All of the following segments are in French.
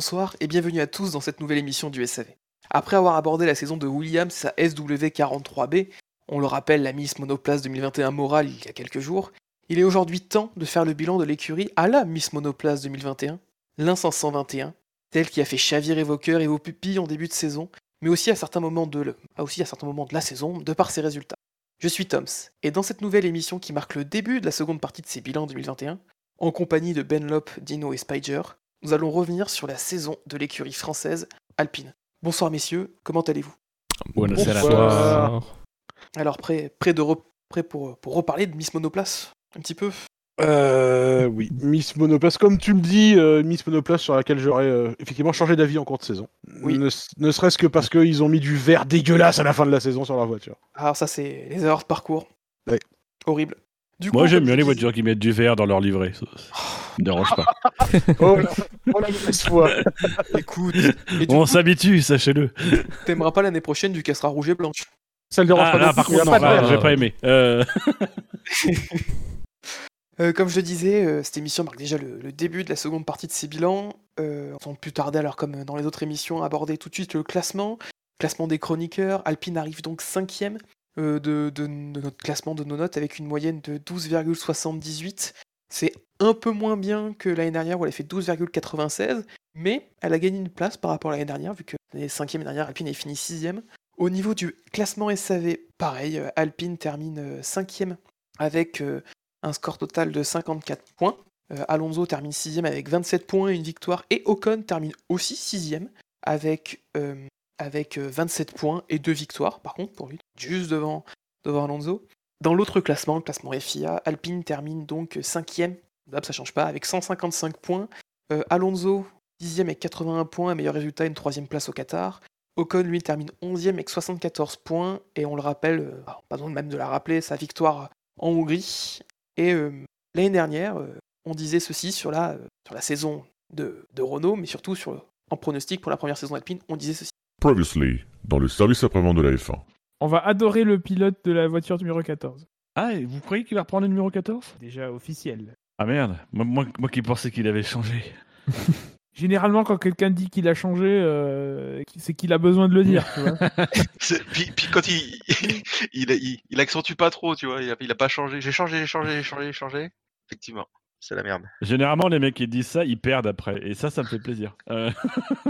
Bonsoir et bienvenue à tous dans cette nouvelle émission du SAV. Après avoir abordé la saison de Williams, sa SW43B, on le rappelle la Miss Monoplace 2021 morale il y a quelques jours, il est aujourd'hui temps de faire le bilan de l'écurie à la Miss Monoplace 2021, l'In521, tel qui a fait chavirer vos cœurs et vos pupilles en début de saison, mais aussi à certains moments de, aussi à certains moments de la saison de par ses résultats. Je suis Toms, et dans cette nouvelle émission qui marque le début de la seconde partie de ces bilans 2021, en compagnie de Ben Lop, Dino et Spider, nous allons revenir sur la saison de l'écurie française Alpine. Bonsoir messieurs, comment allez-vous? Bonsoir. Alors prêt, prêt, de prêt pour, pour reparler de Miss Monoplace un petit peu? Euh, oui, Miss Monoplace, comme tu me dis, euh, Miss Monoplace sur laquelle j'aurais euh, effectivement changé d'avis en cours de saison. Oui. Ne, ne serait-ce que parce qu'ils ont mis du vert dégueulasse à la fin de la saison sur leur voiture. Alors ça c'est les erreurs de parcours. Ouais. Horrible. Du Moi j'aime bien je les voitures qui mettent du verre dans leur livret. Dérange pas. Oh, foi Écoute, On s'habitue, sachez-le. t'aimeras pas l'année prochaine du cassera rouge et blanche. Ça le dérange Ah, pas. là, non par contre, non, vert. j'ai pas aimé. Euh, Euh, comme je le disais, euh, cette émission marque déjà le, le début de la seconde partie de ces bilans. Euh, sans plus tarder, alors comme dans les autres émissions, aborder tout de suite le classement. Classement des chroniqueurs. Alpine arrive donc cinquième euh, de, de- de notre classement de nos notes avec une moyenne de 12,78. C'est un peu moins bien que l'année dernière où elle a fait 12,96, mais elle a gagné une place par rapport à l'année dernière, vu que l'année cinquième l'année dernière, Alpine est fini sixième. Au niveau du classement SAV, pareil, euh, Alpine termine euh, cinquième avec euh, un score total de 54 points. Euh, Alonso termine sixième avec 27 points et une victoire. Et Ocon termine aussi sixième avec, euh, avec euh, 27 points et deux victoires, par contre, pour lui, juste devant Alonso. Dans l'autre classement, le classement FIA, Alpine termine donc cinquième. D'hab, ça change pas, avec 155 points. Euh, Alonso, dixième avec 81 points, meilleur résultat, une troisième place au Qatar. Ocon, lui, termine 11e avec 74 points. Et on le rappelle, euh, alors, pas besoin même de la rappeler, sa victoire en Hongrie. Et euh, l'année dernière, euh, on disait ceci sur la, sur la saison de, de Renault, mais surtout sur, en pronostic pour la première saison Alpine, on disait ceci. Previously, dans le service après-vente de la F1. On va adorer le pilote de la voiture numéro 14. Ah, et vous croyez qu'il va reprendre le numéro 14 Déjà officiel. Ah merde, moi, moi, moi qui pensais qu'il avait changé. Généralement, quand quelqu'un dit qu'il a changé, euh, c'est qu'il a besoin de le dire. tu vois. Puis, puis quand il, il, il, il accentue pas trop, tu vois, il a, il a pas changé. J'ai changé, j'ai changé, j'ai changé, j'ai changé. Effectivement, c'est la merde. Généralement, les mecs qui disent ça, ils perdent après. Et ça, ça me fait plaisir. Euh,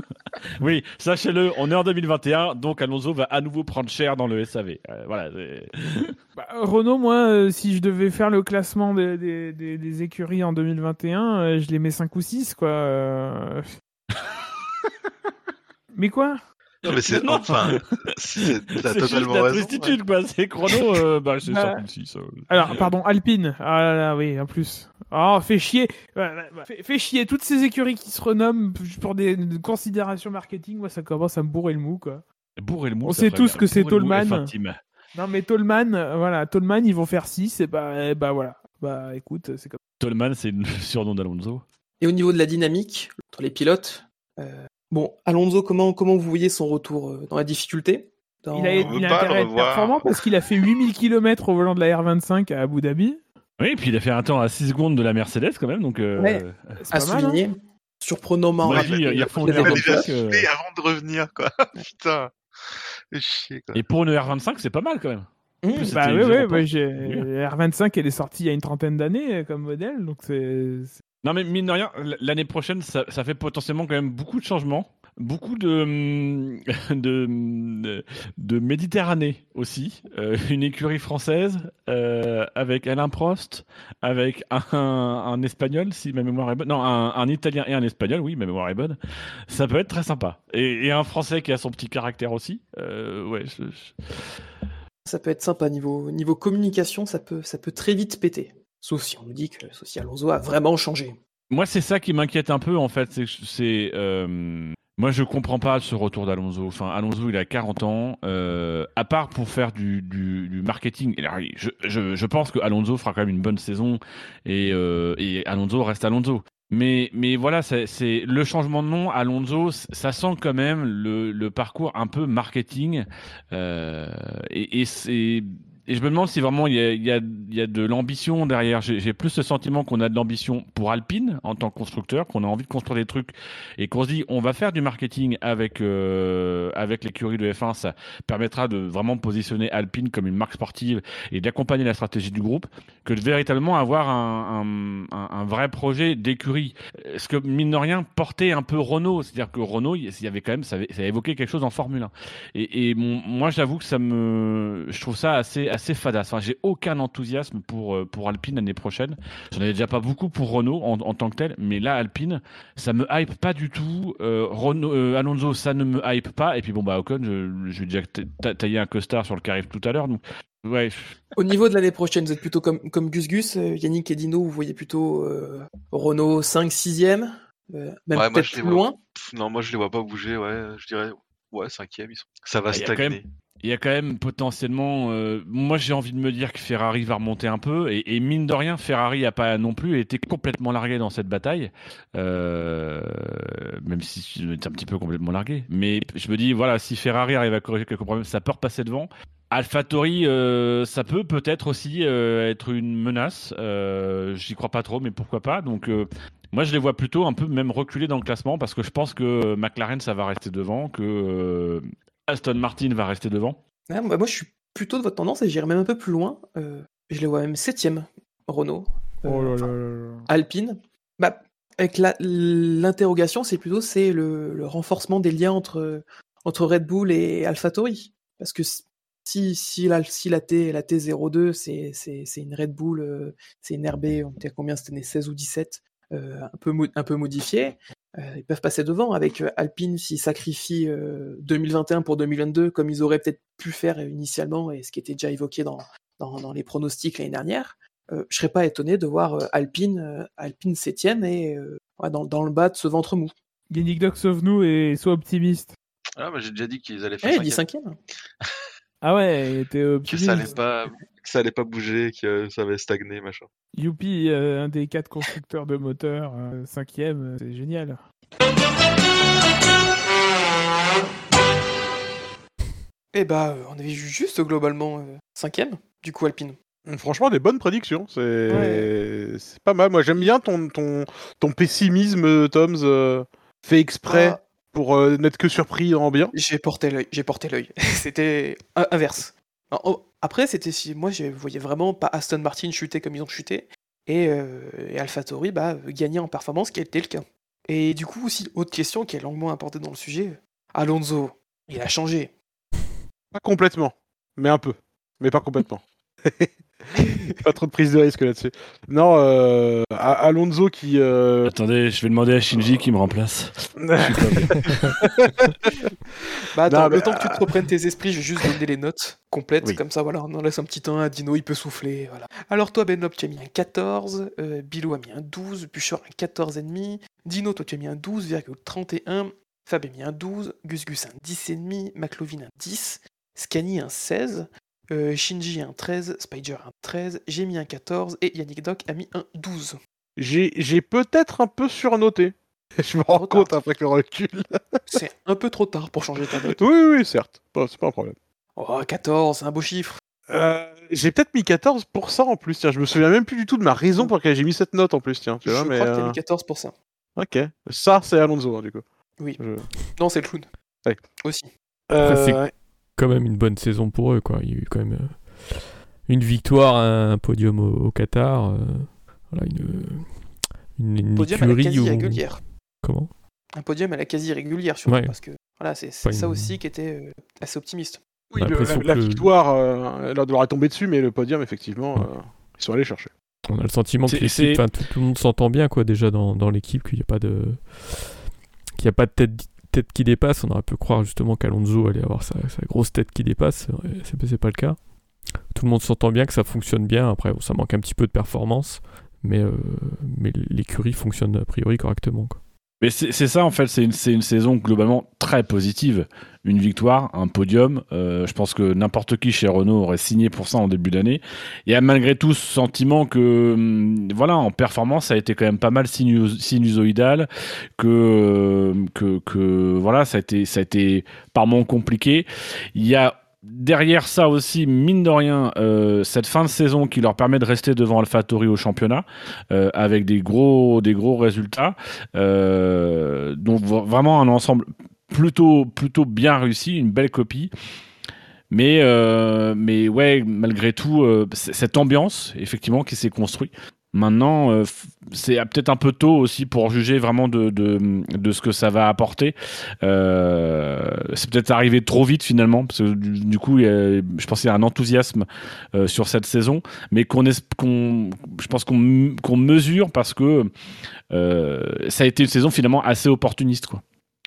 oui, sachez-le, on est en 2021, donc Alonso va à nouveau prendre cher dans le SAV. Euh, voilà. Bah, Renault, moi, euh, si je devais faire le classement des, des- des- des écuries en 2021, euh, je les mets 5 ou 6, quoi. euh. Mais quoi? Non, mais c'est enfin, c'est totalement la raison. tristitude, quoi. C'est chrono, euh, bah, c'est Bah, 56. euh. Alors, pardon, Alpine. Ah là là, oui, en plus. Oh, fait chier. Fait chier. Toutes ces écuries qui se renomment pour des, des considérations marketing, moi, ça commence à me bourrer le mou, quoi. Bourre et le mou, On sait tous bien. que c'est Bourre et le mou, Tollman. F1 team. Non, mais Tollman, euh, voilà, Tollman, ils vont faire 6, et bah, et bah voilà. Bah écoute, c'est comme Tollman, c'est le surnom d'Alonso. Et au niveau de la dynamique entre les pilotes, euh, bon, Alonso, comment, comment vous voyez son retour euh, dans la difficulté? Dans- Il a, il a intérêt à être performant parce qu'il a fait 8000 km au volant de la R25 à Abu Dhabi. Oui, puis il a fait un temps à 6 secondes de la Mercedes quand même, donc. euh, Ouais. C'est à pas mal, hein. souligner. Surprenamment Moi, rapide. il Il a déjà truc, euh, avant de revenir, quoi. Putain. C'est chier, quoi. Et pour une R25, c'est pas mal quand même. Mmh. plus, Bah oui, oui, pas. j'ai- la R25 elle est sortie il y a une trentaine d'années euh, comme modèle, donc c'est. c'est- Non, mais mine de rien, l'année prochaine, ça, ça fait potentiellement quand même beaucoup de changements. Beaucoup de, hum, de, hum, de Méditerranée aussi. Euh, une écurie française euh, avec Alain Prost, avec un, un Espagnol, si ma mémoire est bonne. Non, un, un Italien et un Espagnol, oui, ma mémoire est bonne. Ça peut être très sympa. Et, et un Français qui a son petit caractère aussi. Euh, ouais, je- je- Ça peut être sympa niveau, niveau communication, ça peut, ça peut très vite péter. Sauf si on nous dit que si Alonso a vraiment changé. Moi, c'est ça qui m'inquiète un peu, en fait. C'est, euh, moi, je comprends pas ce retour d'Alonso. Enfin, Alonso, il a 40 ans. euh, à part pour faire du, marketing. Je, pense que Alonso fera quand même une bonne saison et, euh, Alonso reste Alonso. Mais, voilà, c'est, le changement de nom. Alonso, ça sent quand même le, parcours un peu marketing. euh, et c'est et je me demande si vraiment il y a, de l'ambition derrière. J'ai plus ce sentiment qu'on a de l'ambition pour Alpine en tant que constructeur, qu'on a envie de construire des trucs et qu'on se dit on va faire du marketing avec euh, avec l'écurie de F1. Ça permettra de vraiment positionner Alpine comme une marque sportive et d'accompagner la stratégie du groupe, que de véritablement avoir un, vrai projet d'écurie. Ce que mine de rien portait un peu Renault, c'est-à-dire que Renault, y avait quand même ça, avait, ça évoquait quelque chose en Formule 1. Et, moi, j'avoue que ça me, je trouve ça assez fadasse. Enfin, j'ai aucun enthousiasme pour euh, pour Alpine l'année prochaine. J'en avais déjà pas beaucoup pour Renault en, en, tant que tel, mais là Alpine, ça me hype pas du tout. Euh, Renault, euh, Alonso, ça ne me hype pas. Et puis bon bah Ocon, je, je vais déjà tailler un costard sur le carré tout à l'heure. Donc ouais. Au niveau de l'année prochaine, vous êtes plutôt comme comme Gus Gus, Yannick et Dino, vous voyez plutôt Renault 5 6e, même Ouais, moi, peut-être je les plus vois. loin. Non, moi je les vois pas bouger, ouais. Je dirais, ouais, cinquième, ils sont. Ça va Ah, il y a quand stagner. Il y a quand même potentiellement. euh, moi, j'ai envie de me dire que Ferrari va remonter un peu. Et, mine de rien, Ferrari n'a pas non plus été complètement largué dans cette bataille. Euh, même si c'est un petit peu complètement largué. Mais je me dis, voilà, si Ferrari arrive à corriger quelques problèmes, ça peut repasser devant. AlphaTauri, euh, ça peut peut-être aussi euh, être une menace. J'y crois pas trop, mais pourquoi pas. Donc, moi, je les vois plutôt un peu même reculer dans le classement parce que je pense que McLaren, ça va rester devant, que Aston Martin va rester devant. Ah, bah, moi, je suis plutôt de votre tendance et j'irai même un peu plus loin. Euh, je les vois même 7e, Renault. Euh, Oh là enfin, là là là. Alpine. Bah, avec l'interrogation, c'est plutôt c'est le, le renforcement des liens entre, entre Red Bull et AlphaTauri. Parce que si, si, la, si la, T, la T02, c'est c'est- c'est une Red Bull, euh, c'est une RB, on était à combien C'était né 16 ou 17, euh, un, peu un peu modifiée. Euh, ils peuvent passer devant avec euh, Alpine s'ils sacrifient euh, 2021 pour 2022 comme ils auraient peut-être pu faire initialement et ce qui était déjà évoqué dans, dans, dans les pronostics l'année dernière euh, je serais pas étonné de voir euh, Alpine, euh, Alpine 7 et euh, ouais, dans, dans le bas de ce ventre mou. Yannick Doc, sauve-nous et sois optimiste. Ah, bah, j'ai déjà dit qu'ils allaient Eh, faire il dit cinquième. 5 Ah ouais, il était Que optimiste. ça allait pas, que ça allait pas bouger, que ça allait stagner, machin. Youpi, euh, un des quatre constructeurs de moteurs, euh, cinquième, euh, c'est génial. Et bah, on avait vu juste globalement 5 du coup Alpine. Franchement, des bonnes prédictions. C'est Ouais. pas mal. Moi, j'aime bien ton, ton, ton pessimisme, Toms, euh, fait exprès Ah, pour euh, n'être que surpris en bien. j'ai porté l'œil, j'ai porté l'œil. C'était in- inverse. Alors, oh, après, c'était si moi je voyais vraiment pas Aston Martin chuter comme ils ont chuté et, euh, et AlphaTauri bah, gagner en performance, qui a été le cas. Et du coup aussi autre question qui est longuement apportée dans le sujet. Alonso, il a changé. Pas complètement, mais un peu. Mais pas complètement. pas trop de prise de risque là-dessus. Non, euh, Alonso qui. euh, Attendez, je vais demander à Shinji qui me remplace. Bah attends, Non, mais, le temps que tu te reprennes tes esprits, je vais juste donner les notes complètes, Oui. comme ça voilà, on en laisse un petit temps à Dino, il peut souffler, voilà. Alors toi Benop, tu as mis un 14, euh, Bilou a mis un 12, Bûcheur un 14,5, Dino, toi tu as mis un 12,31, Fab a mis un 12, Gus Gus un 10,5, McLovin un 10, Scani un 16, euh, Shinji un 13, Spider un 13, j'ai mis un 14 et Yannick Doc a mis un 12. J'ai j'ai peut-être un peu surnoté. Je me rends compte après que le recul. C'est un peu trop tard pour changer ta note. oui, oui, certes. Bon, c'est pas un problème. Oh, 14, c'est un beau chiffre. Euh, j'ai peut-être mis 14 pour ça en plus. Tiens, je me souviens même plus du tout de ma raison pour laquelle j'ai mis cette note en plus. Tiens, tu Je vois, mais. crois que t'as euh, mis 14 pour ça. Ok. Ça, c'est Alonso, hein, du coup. Oui. Je- Non, c'est le clown. Ouais. Aussi. Euh, quand même une bonne saison pour eux. Quoi. Il y a eu quand même euh, une victoire, un podium au, au Qatar. euh, voilà, une, une, une Podium à la quasi où- régulière. Comment? Un podium à la quasi régulière, surtout, Ouais. parce que voilà, c'est ça une- aussi qui était euh, assez optimiste. oui, J'ai le- la, victoire, euh, elle doit tomber dessus, mais le podium, effectivement, Ouais. euh, ils sont allés chercher. On a le sentiment que l'équipe, tout, tout le monde s'entend bien quoi déjà dans, dans l'équipe, qu'il n'y a pas de qu'il y a pas de tête, tête qui dépasse. On aurait pu croire justement qu'Alonso allait avoir sa, grosse tête qui dépasse. C'est c'est pas le cas. Tout le monde s'entend bien que ça fonctionne bien. Après, ça manque un petit peu de performance, mais euh, mais l'écurie fonctionne a priori correctement. Mais c'est ça en fait, c'est une, une saison globalement très positive. Une victoire, un podium. euh, je pense que n'importe qui chez Renault aurait signé pour ça en début d'année. Y a malgré tout ce sentiment que, hum, voilà, en performance, ça a été quand même pas mal sinus- sinusoïdal, que, euh, que, que voilà, ça a été, ça a été par moments compliqué. Il y a derrière ça aussi, mine de rien, euh, cette fin de saison qui leur permet de rester devant AlphaTauri au championnat euh, avec des gros, des gros résultats. Euh, donc vraiment un ensemble plutôt, plutôt bien réussi, une belle copie. Mais, mais ouais, malgré tout, cette ambiance, effectivement, qui s'est construite. Maintenant, euh, c'est peut-être un peu tôt aussi pour juger vraiment de, de, de ce que ça va apporter. Euh, c'est peut-être arrivé trop vite finalement, parce que du, coup, je pense qu'il y a un enthousiasme euh, sur cette saison, mais qu'on, qu'on- je pense qu'on, mesure parce que ça a été une saison finalement assez opportuniste, quoi.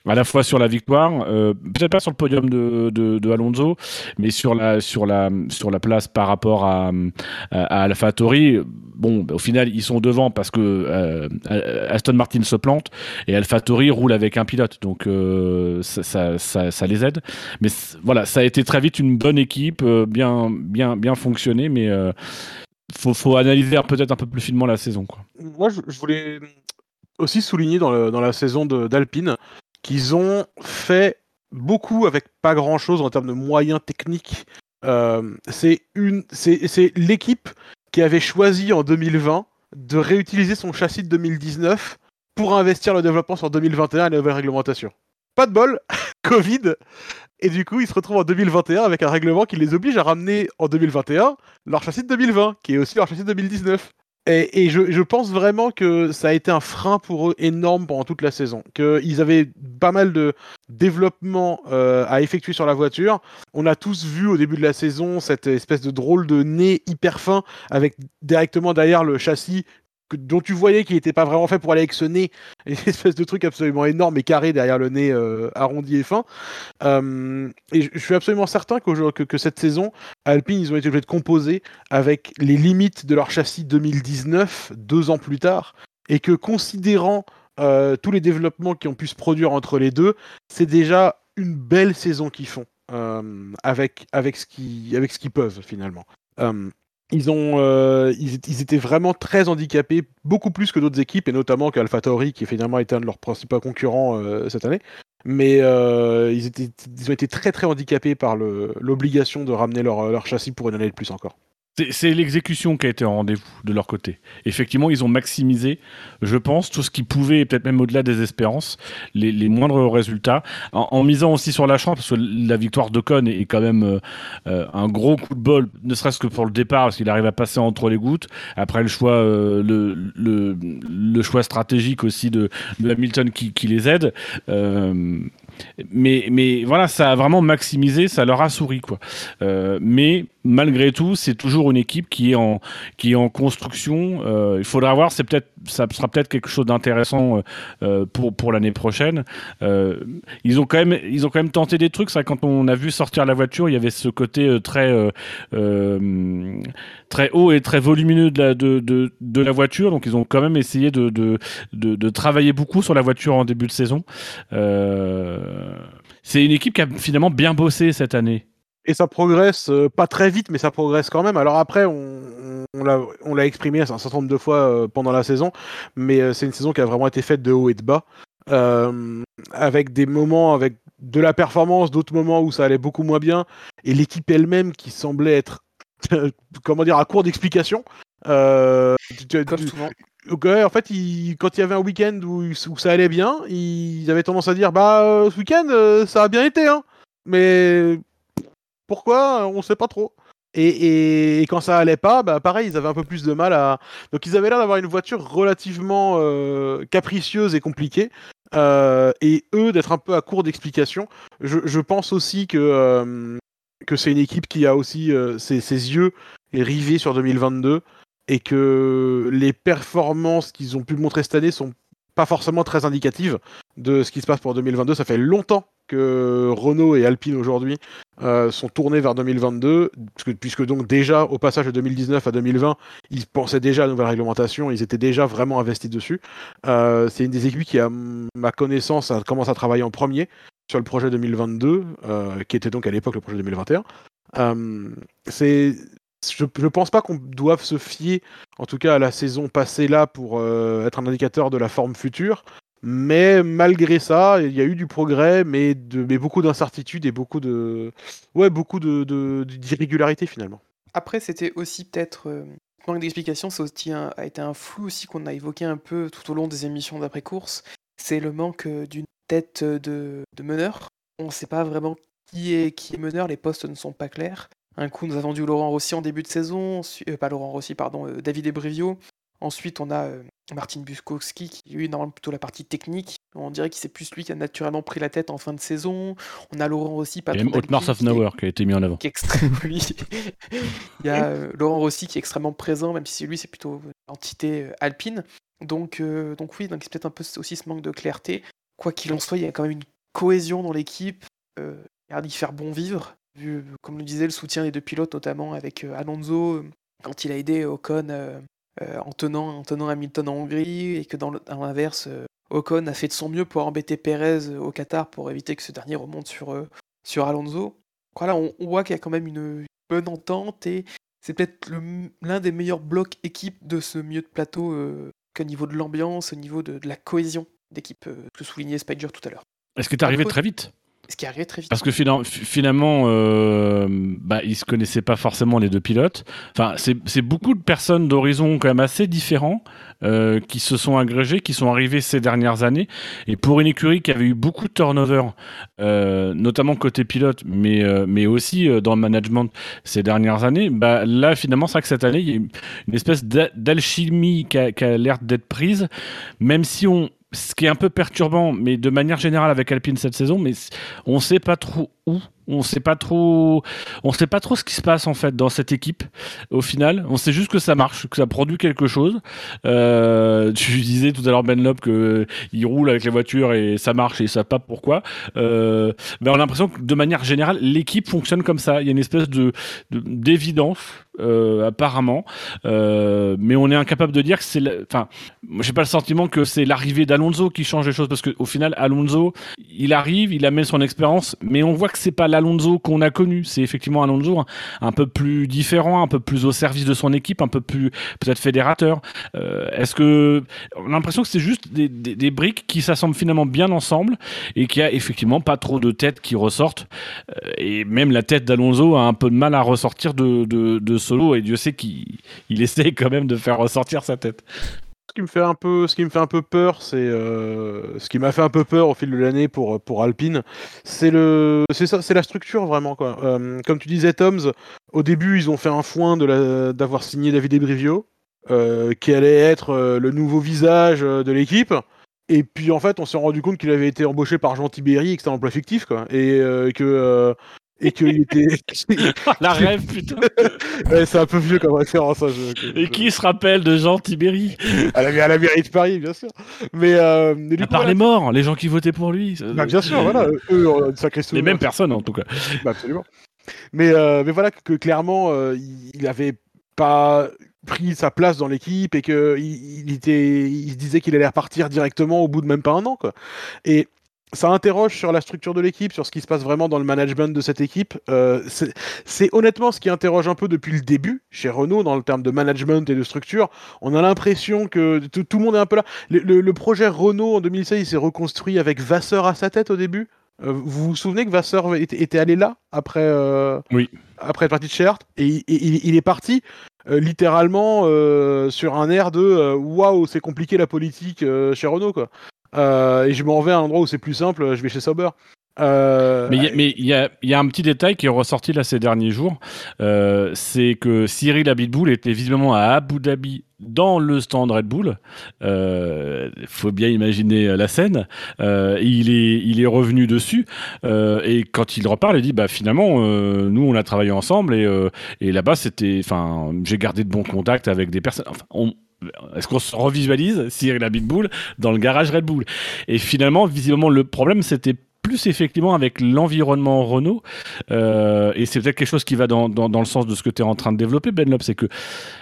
À la fois sur la victoire, euh, peut-être pas sur le podium de, de, Alonso, mais sur la, sur la, sur la place par rapport à, à, à AlphaTauri. Bon, bah, au final, ils sont devant parce que euh, Aston Martin se plante et AlphaTauri roule avec un pilote, donc euh, ça, ça, les aide. Mais voilà, ça a été très vite une bonne équipe, bien, bien, bien fonctionné, mais faut, faut analyser peut-être un peu plus finement la saison, quoi. Moi, je, voulais aussi souligner dans, dans la saison d'Alpine qu'ils ont fait beaucoup avec pas grand-chose en termes de moyens techniques. Euh, c'est l'équipe qui avait choisi en 2020 de réutiliser son châssis de 2019 pour investir le développement sur 2021 et la nouvelle réglementation. Pas de bol, Covid, et du coup ils se retrouvent en 2021 avec un règlement qui les oblige à ramener en 2021 leur châssis de 2020, qui est aussi leur châssis de 2019. Et, et je, je pense vraiment que ça a été un frein pour eux énorme pendant toute la saison. Qu'ils avaient pas mal de développement euh, à effectuer sur la voiture. On a tous vu au début de la saison cette espèce de drôle de nez hyper fin avec directement derrière le châssis dont tu voyais qu'il n'était pas vraiment fait pour aller avec ce nez, une espèce de truc absolument énorme et carré derrière le nez euh, arrondi et fin. Euh, et je suis absolument certain que, cette saison, Alpine, ils ont été obligés de composer avec les limites de leur châssis 2019, deux ans plus tard, et que considérant euh, tous les développements qui ont pu se produire entre les deux, c'est déjà une belle saison qu'ils font avec, avec ce qu'ils qu'ils peuvent finalement. Ils, ont, euh, ils, étaient- vraiment très handicapés, beaucoup plus que d'autres équipes, et notamment qu'AlphaTauri, qui finalement été un de leurs principaux concurrents euh, cette année. Mais euh, ils, ont été très très handicapés par l'obligation de ramener leur châssis pour une année de plus encore. C'est- l'exécution qui a été en rendez-vous de leur côté. Effectivement, ils ont maximisé, je pense, tout ce qu'ils pouvaient, peut-être même au-delà des espérances, les, les moindres résultats, en, en misant aussi sur la chance, parce que la victoire de est, est quand même euh, euh, un gros coup de bol, ne serait-ce que pour le départ, parce qu'il arrive à passer entre les gouttes. Après, le choix, euh, le, le, le choix stratégique aussi de, de Hamilton qui, qui les aide. Euh, mais, mais voilà, ça a vraiment maximisé, ça leur a souri, quoi. Euh, mais malgré tout, c'est toujours une équipe qui est en, qui est en construction. Euh, il faudra voir, c'est peut-être, ça sera peut-être quelque chose d'intéressant euh, euh, pour, pour l'année prochaine. Euh, ils, ont quand même, ils ont quand même tenté des trucs. Ça, quand on a vu sortir la voiture, il y avait ce côté euh, très, euh, très haut et très volumineux de la, de, de, de la voiture. Donc, ils ont quand même essayé de, de, de, travailler beaucoup sur la voiture en début de saison. C'est une équipe qui a finalement bien bossé cette année. Et ça progresse, euh, pas très vite, mais ça progresse quand même. Alors après, on, on l'a- on l'a exprimé un certain nombre de fois euh, pendant la saison, mais euh, c'est une saison qui a vraiment été faite de haut et de bas, avec des moments avec de la performance, d'autres moments où ça allait beaucoup moins bien, et l'équipe elle-même qui semblait être, comment dire, à court tu- Comme souvent. Ouais, en fait, il- quand il y avait un week-end où, où ça allait bien, ils avaient tendance à dire Bah, ce week-end, ça a bien été, hein. Mais pourquoi On sait pas trop. Et, quand ça allait pas, bah pareil, ils avaient un peu plus de mal à. Donc ils avaient l'air d'avoir une voiture relativement euh, capricieuse et compliquée. euh, et eux d'être un peu à court d'explications. Je, pense aussi que, euh, c'est une équipe qui a aussi euh, ses, ses yeux rivés sur 2022 et que les performances qu'ils ont pu montrer cette année sont pas forcément très indicatives de ce qui se passe pour 2022. Ça fait longtemps que Renault et Alpine aujourd'hui euh, sont tournés vers 2022, puisque, donc déjà au passage de 2019 à 2020, ils pensaient déjà à la nouvelle réglementation, ils étaient déjà vraiment investis dessus. Euh, c'est une des équipes qui, à ma connaissance, a commencé à travailler en premier sur le projet 2022, euh, qui était donc à l'époque le projet 2021. Euh, c'est je, je pense pas qu'on doive se fier, en tout cas à la saison passée là, pour euh, être un indicateur de la forme future. Mais malgré ça, il y a eu du progrès, mais, beaucoup d'incertitudes et beaucoup de, ouais, beaucoup de, d'irrégularités finalement. Après, c'était aussi peut-être. euh, manque d'explication, ça aussi a été un flou aussi qu'on a évoqué un peu tout au long des émissions d'après-course. C'est le manque euh, d'une tête de, de meneur. On ne sait pas vraiment qui est, qui est meneur, les postes ne sont pas clairs. Un coup, nous avons du Laurent Rossi en début de saison, euh, pas Laurent Rossi, pardon, euh, David Ebrivio. Ensuite, on a euh, Martin Buskowski, qui lui, normalement plutôt la partie technique. On dirait que c'est plus lui qui a naturellement pris la tête en fin de saison. On a Laurent Rossi, Et patron même Otmar d'Alpine, qui a été mis en avant. qui est extrêmement. Il y a Laurent Rossi qui est extrêmement présent, même si lui c'est plutôt l'entité alpine. Donc, donc oui, donc c'est peut-être un peu aussi ce manque de clarté. Quoi qu'il en soit, il y a quand même une cohésion dans l'équipe. Il y a d'y faire bon vivre. Vu, comme le disait, le soutien des deux pilotes, notamment avec euh, Alonso, euh, quand il a aidé Ocon euh, en, tenant, en tenant Hamilton en Hongrie, et que dans l'inverse, Ocon a fait de son mieux pour embêter Perez au Qatar pour éviter que ce dernier remonte sur, sur Alonso. Voilà, on, on voit qu'il y a quand même une bonne entente et c'est peut-être l'un des meilleurs blocs équipes de ce milieu de plateau euh, qu'au niveau de l'ambiance, au niveau de, de la cohésion d'équipe, euh, que soulignait Spider tout à l'heure. Est-ce que tu arrivé Après- très vite? Ce qui est très vite. Parce que fina- fi- finalement, euh, bah, ils se connaissaient pas forcément les deux pilotes. Enfin, c'est beaucoup de personnes d'horizons quand même assez différents euh, qui se sont agrégés, qui sont arrivés ces dernières années. Et pour une écurie qui avait eu beaucoup de turnover, euh, notamment côté pilote, mais, mais aussi dans le management ces dernières années, bah, là finalement, c'est vrai que cette année, il y a une espèce d'a- d'alchimie qui a, a l'air d'être prise, même si on ce qui est un peu perturbant, mais de manière générale avec Alpine cette saison, mais on sait pas trop où, on sait pas trop, on sait pas trop ce qui se passe en fait dans cette équipe. Au final, on sait juste que ça marche, que ça produit quelque chose. Euh, tu disais tout à l'heure Ben Lop que euh, il roule avec les voitures et ça marche et savent pas pourquoi. Ben on a l'impression que de manière générale, l'équipe fonctionne comme ça. Il y a une espèce de de- d'évidence apparemment, mais on est incapable de dire que c'est, enfin, j'ai pas le sentiment que c'est l'arrivée d'Alonso qui change les choses parce qu'au final, Alonso, il arrive, il amène son expérience, mais on voit que c'est pas l'Alonso qu'on a connu. C'est effectivement Alonso un, un peu plus différent, un peu plus au service de son équipe, un peu plus peut-être fédérateur. Euh, Est-ce que on a l'impression que c'est juste des, briques qui s'assemblent finalement bien ensemble et qu'il y a effectivement pas trop de têtes qui ressortent Euh, et même la tête d'Alonso a un peu de mal à ressortir de, solo et Dieu sait qu'il il essaie quand même de faire ressortir sa tête. Ce qui me fait un peu, ce qui me fait un peu peur, c'est euh, ce qui m'a fait un peu peur au fil de l'année pour pour Alpine, c'est le, c'est ça, c'est la structure vraiment quoi. Euh, comme tu disais, Toms, au début ils ont fait un foin de la- d'avoir signé David Ebrivio, euh, qui allait être euh, le nouveau visage euh, de l'équipe. Et puis en fait, on s'est rendu compte qu'il avait été embauché par Jean Tibéry et que c'était un emploi fictif quoi, et euh, que euh, et qu'il était. La rêve, putain. Ouais, c'est un peu vieux comme référence. hein, je- Et qui se rappelle de Jean Tibéri à la, à la mairie de Paris, bien sûr. Mais, euh, mais du À coup, part voilà. les morts, les gens qui votaient pour lui. ça- Bah, bien sûr, voilà. Eux, ont une sacrée Les mêmes personnes en tout cas. Bah, absolument. Mais, euh, mais voilà que, clairement, euh, il, avait pas pris sa place dans l'équipe et que il, il était, il disait qu'il allait repartir directement au bout de même pas un an, quoi. Et ça interroge sur la structure de l'équipe, sur ce qui se passe vraiment dans le management de cette équipe. Euh, c'est honnêtement ce qui interroge un peu depuis le début chez Renault dans le terme de management et de structure. On a l'impression que tout, le monde est un peu là. Le, le- le projet Renault en 2016, il s'est reconstruit avec Vasseur à sa tête au début. Euh, vous vous souvenez que Vasseur était, était allé là après, euh, Oui. après être parti de chez Hertz et il, il- il est parti euh, littéralement euh, sur un air de waouh c'est compliqué la politique euh, chez Renault quoi. Euh, et je m'en vais à un endroit où c'est plus simple, je vais chez Sauber. Euh, Mais il y a- un petit détail qui est ressorti là ces derniers jours, euh, c'est que Cyril Abitboul était visiblement à Abu Dhabi dans le stand Red Bull. Il faut bien imaginer la scène. Euh, il, est, revenu dessus euh, et quand il reparle, il dit bah finalement euh, nous on a travaillé ensemble et, euh, là-bas j'ai gardé de bons contacts avec des personnes. Est-ce qu'on se revisualise Cyril Abitboul dans le garage Red Bull? Et finalement, visiblement, le problème, c'était plus effectivement avec l'environnement Renault. Euh, et c'est peut-être quelque chose qui va dans, dans, le sens de ce que tu es en train de développer, Ben Lop, c'est que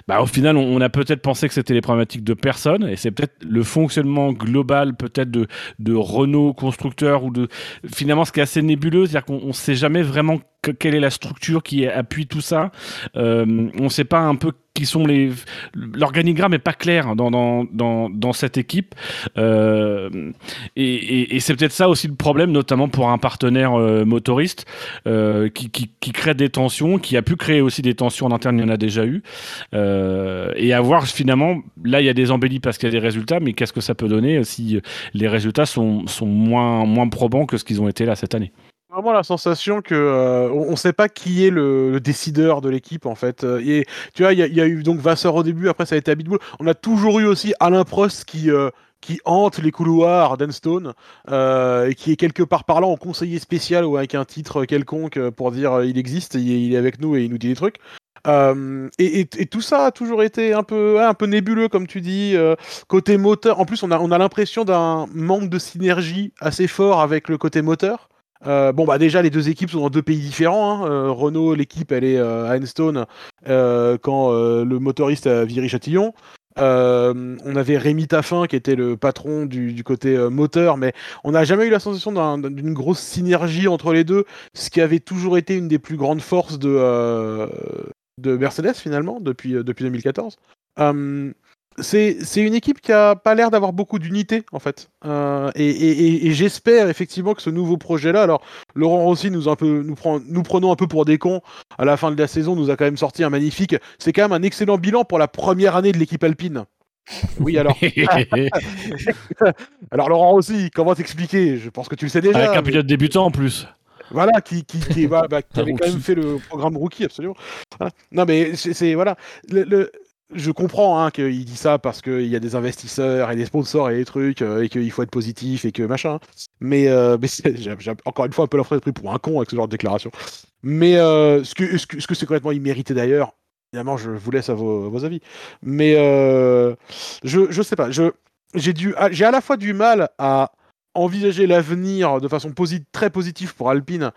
bah, au final, on, a peut-être pensé que c'était les problématiques de personnes, et c'est peut-être le fonctionnement global peut-être de, de Renault constructeur, ou de finalement ce qui est assez nébuleux, c'est-à-dire qu'on ne sait jamais vraiment que- quelle est la structure qui appuie tout ça. Euh, on ne sait pas un peu qui sont les. L'organigramme est pas clair dans, dans, dans, cette équipe. Euh, et et, c'est peut-être ça aussi le problème, notamment pour un partenaire euh, motoriste euh, qui, qui, crée des tensions, qui a pu créer aussi des tensions en interne, il y en a déjà eu. Et à voir finalement, là il y a des embellis parce qu'il y a des résultats, mais qu'est-ce que ça peut donner si les résultats sont, sont moins, moins probants que ce qu'ils ont été là cette année? Vraiment la sensation que euh, on ne sait pas qui est le, décideur de l'équipe en fait. Euh, Et tu vois, il y, a- eu donc Vasseur au début, après ça a été Abitbull. On a toujours eu aussi Alain Prost qui euh, qui hante les couloirs d'Enstone et qui est quelque part par là en conseiller spécial ou avec un titre quelconque pour dire il existe, il est, avec nous et il nous dit des trucs. Et, tout ça a toujours été un peu, un peu nébuleux, comme tu dis. côté moteur, en plus, on a, on a l'impression d'un manque de synergie assez fort avec le côté moteur. Euh, bon, bah déjà, les deux équipes sont dans deux pays différents. hein. Euh, Renault, l'équipe, elle est euh, à Enstone quand le motoriste a viré Châtillon. Euh, on avait Rémi Taffin qui était le patron du, côté moteur, mais on n'a jamais eu la sensation d'un- d'une grosse synergie entre les deux, ce qui avait toujours été une des plus grandes forces de, de Mercedes finalement depuis, depuis 2014. C'est une équipe qui a pas l'air d'avoir beaucoup d'unité en fait. Euh, et et- j'espère effectivement que ce nouveau projet-là, alors Laurent Rossi nous, un peu, nous, prend, nous prenons un peu pour des cons à la fin de la saison, nous a quand même sorti un magnifique. C'est quand même un excellent bilan pour la première année de l'équipe alpine. Oui alors. alors Laurent Rossi, comment t'expliquer? Je pense que tu le sais déjà. Avec un mais- pilote débutant en plus. voilà, qui, qui, qui, bah, bah, qui avait quand même fait le programme rookie, absolument. Voilà. Non, mais c'est c'est- voilà. Le, le- je comprends hein, qu'il dit ça parce qu'il y a des investisseurs et des sponsors et des trucs euh, et qu'il faut être positif et que machin. Mais, euh, j'ai encore une fois un peu d'être pris pour un con avec ce genre de déclaration. Mais euh, ce que ce que ce que c'est complètement immérité d'ailleurs. Évidemment, je vous laisse à vos, avis. Mais je je sais pas. Ah, j'ai à la fois du mal à envisager l'avenir de façon très positive pour Alpine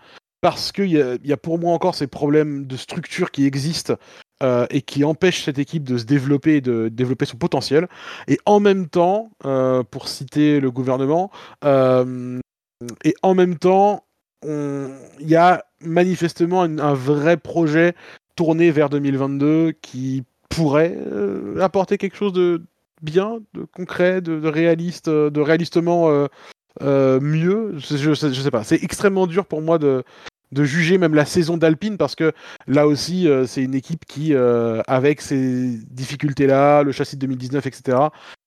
parce qu'il y, a- pour moi encore ces problèmes de structure qui existent euh, et qui empêchent cette équipe de se développer de développer son potentiel. Et en même temps, euh, pour citer le gouvernement, euh, et en même temps, il y a manifestement un, vrai projet tourné vers 2022 qui pourrait apporter quelque chose de bien, de concret, de, réaliste, de réalistement mieux. Je, je, je sais pas. C'est extrêmement dur pour moi de, de juger même la saison d'Alpine parce que là aussi, euh, c'est une équipe qui, euh, avec ces difficultés-là, le châssis de 2019, etc.,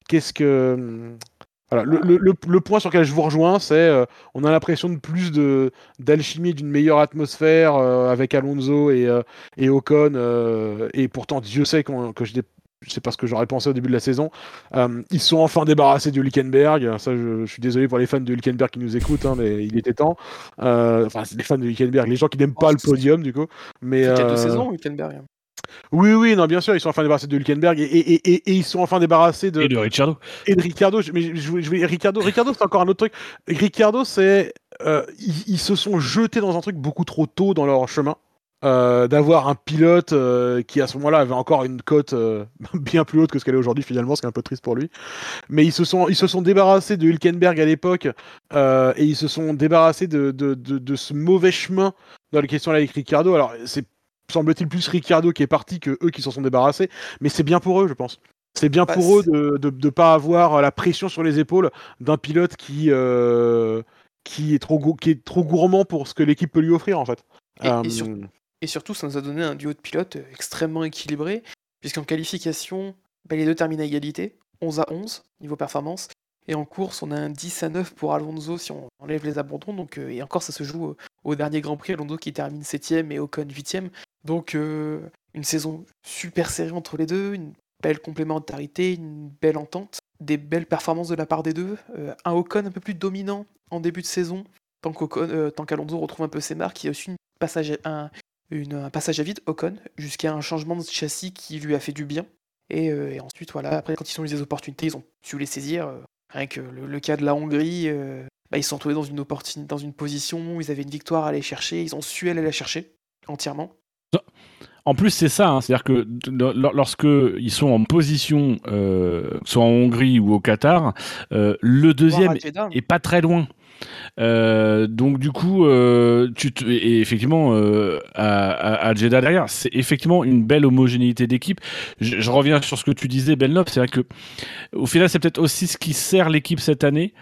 qu'est-ce que. Voilà, le, point sur lequel je vous rejoins, c'est euh, on a l'impression de plus d'alchimie, d'une meilleure atmosphère euh, avec Alonso et, euh, et Ocon. euh, et pourtant, Dieu sait que je n'ai je sais pas ce que j'aurais pensé au début de la saison. Euh, ils sont enfin débarrassés de Hülkenberg. Ça, je, je suis désolé pour les fans de Hülkenberg qui nous écoutent, hein, mais il était temps. Euh, enfin, c'est les fans de Hülkenberg, les gens qui n'aiment Oh, pas le c'est- podium, du coup. Mais C'était il y a euh, deux saisons, Hülkenberg. oui, oui, non, bien sûr, ils sont enfin débarrassés de Hülkenberg et, et, et, et- et ils sont enfin débarrassés de, Et de Ricciardo. et de Ricciardo. je- Mais je, Ricciardo, Ricciardo, c'est encore un autre truc. Ricciardo, c'est euh, ils, ils se sont jetés dans un truc beaucoup trop tôt dans leur chemin. Euh, d'avoir un pilote euh, qui à ce moment-là avait encore une cote euh, bien plus haute que ce qu'elle est aujourd'hui finalement, ce qui est un peu triste pour lui. Mais ils se sont, ils se sont débarrassés de Hülkenberg à l'époque et ils se sont débarrassés de, de, de, de ce mauvais chemin dans les questions là avec Ricciardo. Alors c'est semble-t-il plus Ricciardo qui est parti que eux qui s'en sont débarrassés, mais c'est bien pour eux, je pense. C'est bien Bah, pour eux de de pas avoir la pression sur les épaules d'un pilote qui qui est trop qui est trop gourmand pour ce que l'équipe peut lui offrir en fait. Et- et sur- Et surtout, ça nous a donné un duo de pilotes euh, extrêmement équilibré, puisqu'en qualification, bah, les deux terminent à égalité, 11 à 11, niveau performance. Et en course, on a un 10 à 9 pour Alonso si on enlève les abandons. Donc, euh, et encore, ça se joue au, au dernier Grand Prix. Alonso qui termine 7ème et Ocon 8ème. Donc, euh, une saison super serrée entre les deux, une belle complémentarité, une belle entente, des belles performances de la part des deux. Euh, un Ocon un peu plus dominant en début de saison, tant euh, qu'Alonso retrouve un peu ses marques. Il y a aussi une passage un, une- un passage à vide, Ocon, jusqu'à un changement de châssis qui lui a fait du bien. Et, euh, et ensuite, voilà, après, quand ils ont eu des opportunités, ils ont su les saisir. euh, rien que le, le cas de la Hongrie, euh, bah, ils se sont trouvés dans une, opportuni- dans une position où ils avaient une victoire à aller chercher, ils ont su aller la chercher entièrement. En plus, c'est ça, hein, c'est-à-dire que d- l- lorsque ils sont en position, euh, soit en Hongrie ou au Qatar, le deuxième est pas très loin. Euh, donc du coup, euh, tu et effectivement, euh, à, Jeddah derrière, c'est effectivement une belle homogénéité d'équipe. Je, reviens sur ce que tu disais, Love, c'est vrai que au final, c'est peut-être aussi ce qui sert l'équipe cette année,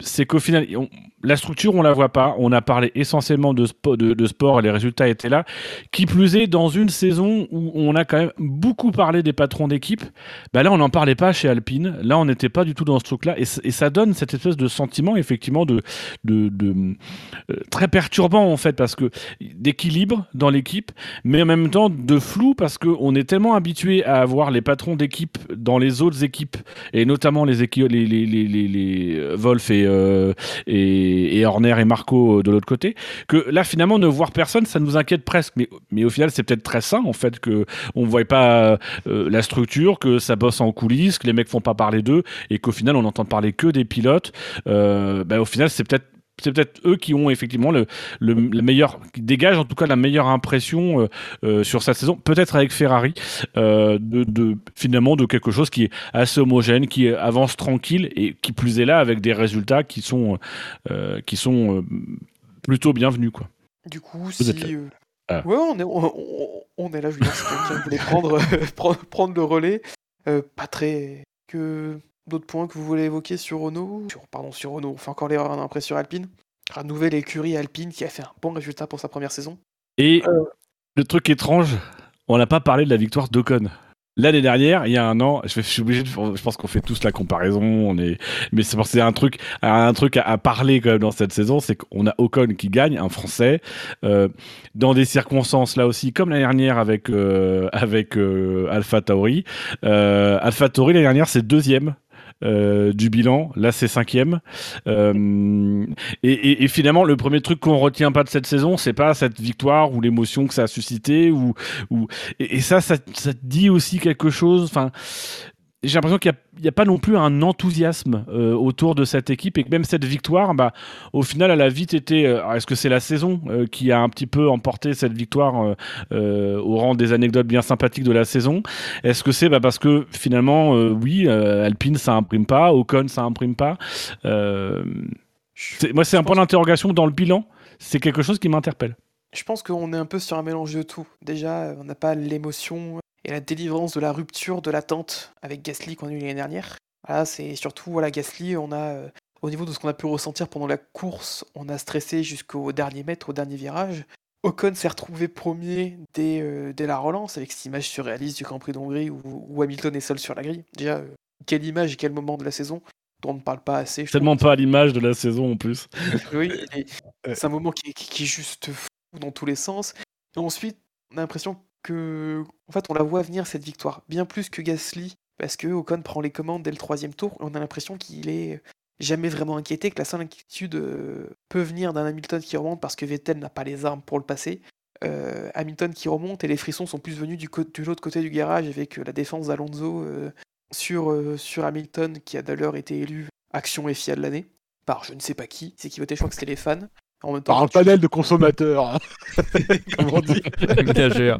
c'est qu'au final, la structure, on la voit pas. On a parlé essentiellement de, spo- de, de sport et les résultats étaient là. Qui plus est, dans une saison où on a quand même beaucoup parlé des patrons d'équipe, bah là, on n'en parlait pas chez Alpine. Là, on n'était pas du tout dans ce truc-là. Et, ça donne cette espèce de sentiment, effectivement, de, euh, très perturbant, en fait, parce que d'équilibre dans l'équipe, mais en même temps de flou, parce qu'on est tellement habitué à avoir les patrons d'équipe dans les autres équipes, et notamment les, équi- les, les, les, les, les, euh, Wolf et, euh, et, et Horner et Marco euh, de l'autre côté, que là, finalement, ne voir personne, ça nous inquiète presque. Mais, mais au final, c'est peut-être très sain, en fait, que on ne voit pas euh, la structure, que ça bosse en coulisses, que les mecs font pas parler d'eux, et qu'au final, on n'entend parler que des pilotes. Euh, bah, au final, c'est peut-être c'est peut-être eux qui ont effectivement le, le, le meilleur, qui dégagent en tout cas la meilleure impression euh, euh, sur cette saison, peut-être avec Ferrari, euh, de, de finalement de quelque chose qui est assez homogène, qui avance tranquille et qui plus est là avec des résultats qui sont qui sont plutôt bienvenus quoi. Du coup, si. Ah. Ouais, on est, on, on- on est là, Julien. Si quelqu'un voulait prendre, prendre, prendre le relais. Euh, pas très. Que d'autres points que vous voulez évoquer sur Renault sur, Pardon, sur Renault. On fait encore l'erreur, l'impression sur Alpine. La nouvelle écurie Alpine qui a fait un bon résultat pour sa première saison. Et le truc étrange, on n'a pas parlé de la victoire d'Ocon. L'année dernière, il y a un an, je, suis obligé de, je pense qu'on fait tous la comparaison, on est, mais c'est un truc, un truc à, à parler quand même dans cette saison, c'est qu'on a Ocon qui gagne, un Français, euh, dans des circonstances là aussi, comme l'année dernière avec avec avec euh, Alpha Tauri. Euh, Alpha Tauri l'année dernière c'est deuxième. Euh, du bilan, là c'est cinquième. Euh, et, et- et finalement, le premier truc qu'on retient pas de cette saison, c'est pas cette victoire ou l'émotion que ça a suscité, ou, ou et, ça, ça, ça dit aussi quelque chose? Enfin, j'ai l'impression qu'il n'y a, pas non plus un enthousiasme euh, autour de cette équipe et que même cette victoire, bah, au final, elle a vite été. euh, Est-ce que c'est la saison euh, qui a un petit peu emporté cette victoire au rang des anecdotes bien sympathiques de la saison? Est-ce que c'est bah, parce que finalement, oui, Alpine ça imprime pas, Ocon ça imprime pas Moi, c'est un point d'interrogation dans le bilan. C'est quelque chose qui m'interpelle. Je pense qu'on est un peu sur un mélange de tout. Déjà, on n'a pas l'émotion et la délivrance de la rupture de l'attente avec Gasly qu'on a eu l'année dernière. Voilà, c'est surtout voilà, Gasly, on a euh, au niveau de ce qu'on a pu ressentir pendant la course, on a stressé jusqu'au dernier mètre, au dernier virage. Ocon s'est retrouvé premier dès, euh, dès la relance avec cette image surréaliste du Grand Prix d'Hongrie où, où Hamilton est seul sur la grille. Déjà, euh, quelle image et quel moment de la saison dont on ne parle pas assez. trouve. Tellement pas à l'image de la saison en plus. Oui, c'est un moment qui, est- qui- qui est juste fou dans tous les sens. Et ensuite, on a l'impression en fait, on la voit venir cette victoire, bien plus que Gasly, parce que Ocon prend les commandes dès le troisième tour, on a l'impression qu'il est jamais vraiment inquiété, que la seule inquiétude euh, peut venir d'un Hamilton qui remonte parce que Vettel n'a pas les armes pour le passer. Euh, Hamilton qui remonte et les frissons sont plus venus du, de l'autre côté du garage avec euh, la défense d'Alonso sur, sur Hamilton qui a d'ailleurs été élu action et FIA de l'année par je ne sais pas qui, c'est qui votait, je crois que c'était les fans. En même temps, Par un panel de consommateurs. hein. Comme on dit.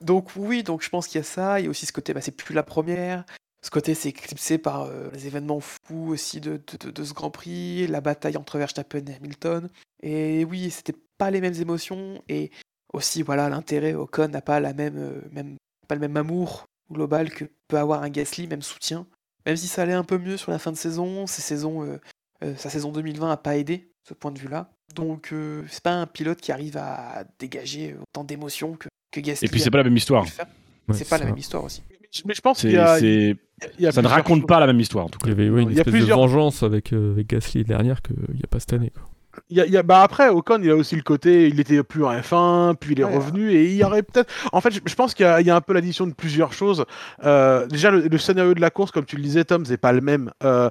Donc oui, donc je pense qu'il y a ça. Il y a aussi ce côté, bah, c'est plus la première. Ce côté, c'est éclipsé par euh, les événements fous aussi de, de- de- de ce Grand Prix, la bataille entre Verstappen et Hamilton. Et oui, c'était pas les mêmes émotions. Et aussi, voilà, l'intérêt, Ocon n'a pas la même, euh, même, pas le même amour global que peut avoir un Gasly, même soutien. Même si ça allait un peu mieux sur la fin de saison, ses saisons, euh, euh, sa saison 2020 a pas aidé ce point de vue-là. Donc euh, c'est pas un pilote qui arrive à dégager autant d'émotions que, que Gasly. Et puis c'est pas la même histoire. Ouais, c'est pas la même histoire aussi. Mais je pense qu'il y a, c'est- il y a ça ne raconte choses. pas la même histoire en tout Il y cas. avait ouais, une Il y a espèce plusieurs- de vengeance avec, euh, avec Gasly dernière qu'il n'y a pas cette année. Quoi. Y a- y a- bah après, Ocon, il a aussi le côté, il était plus en F1, puis il est Ouais. revenu, et il y aurait peut-être. En fait, je, je pense qu'il y, a- il y a un peu l'addition de plusieurs choses. Euh, déjà, le, le scénario de la course, comme tu le disais, Tom, c'est pas le même. Euh,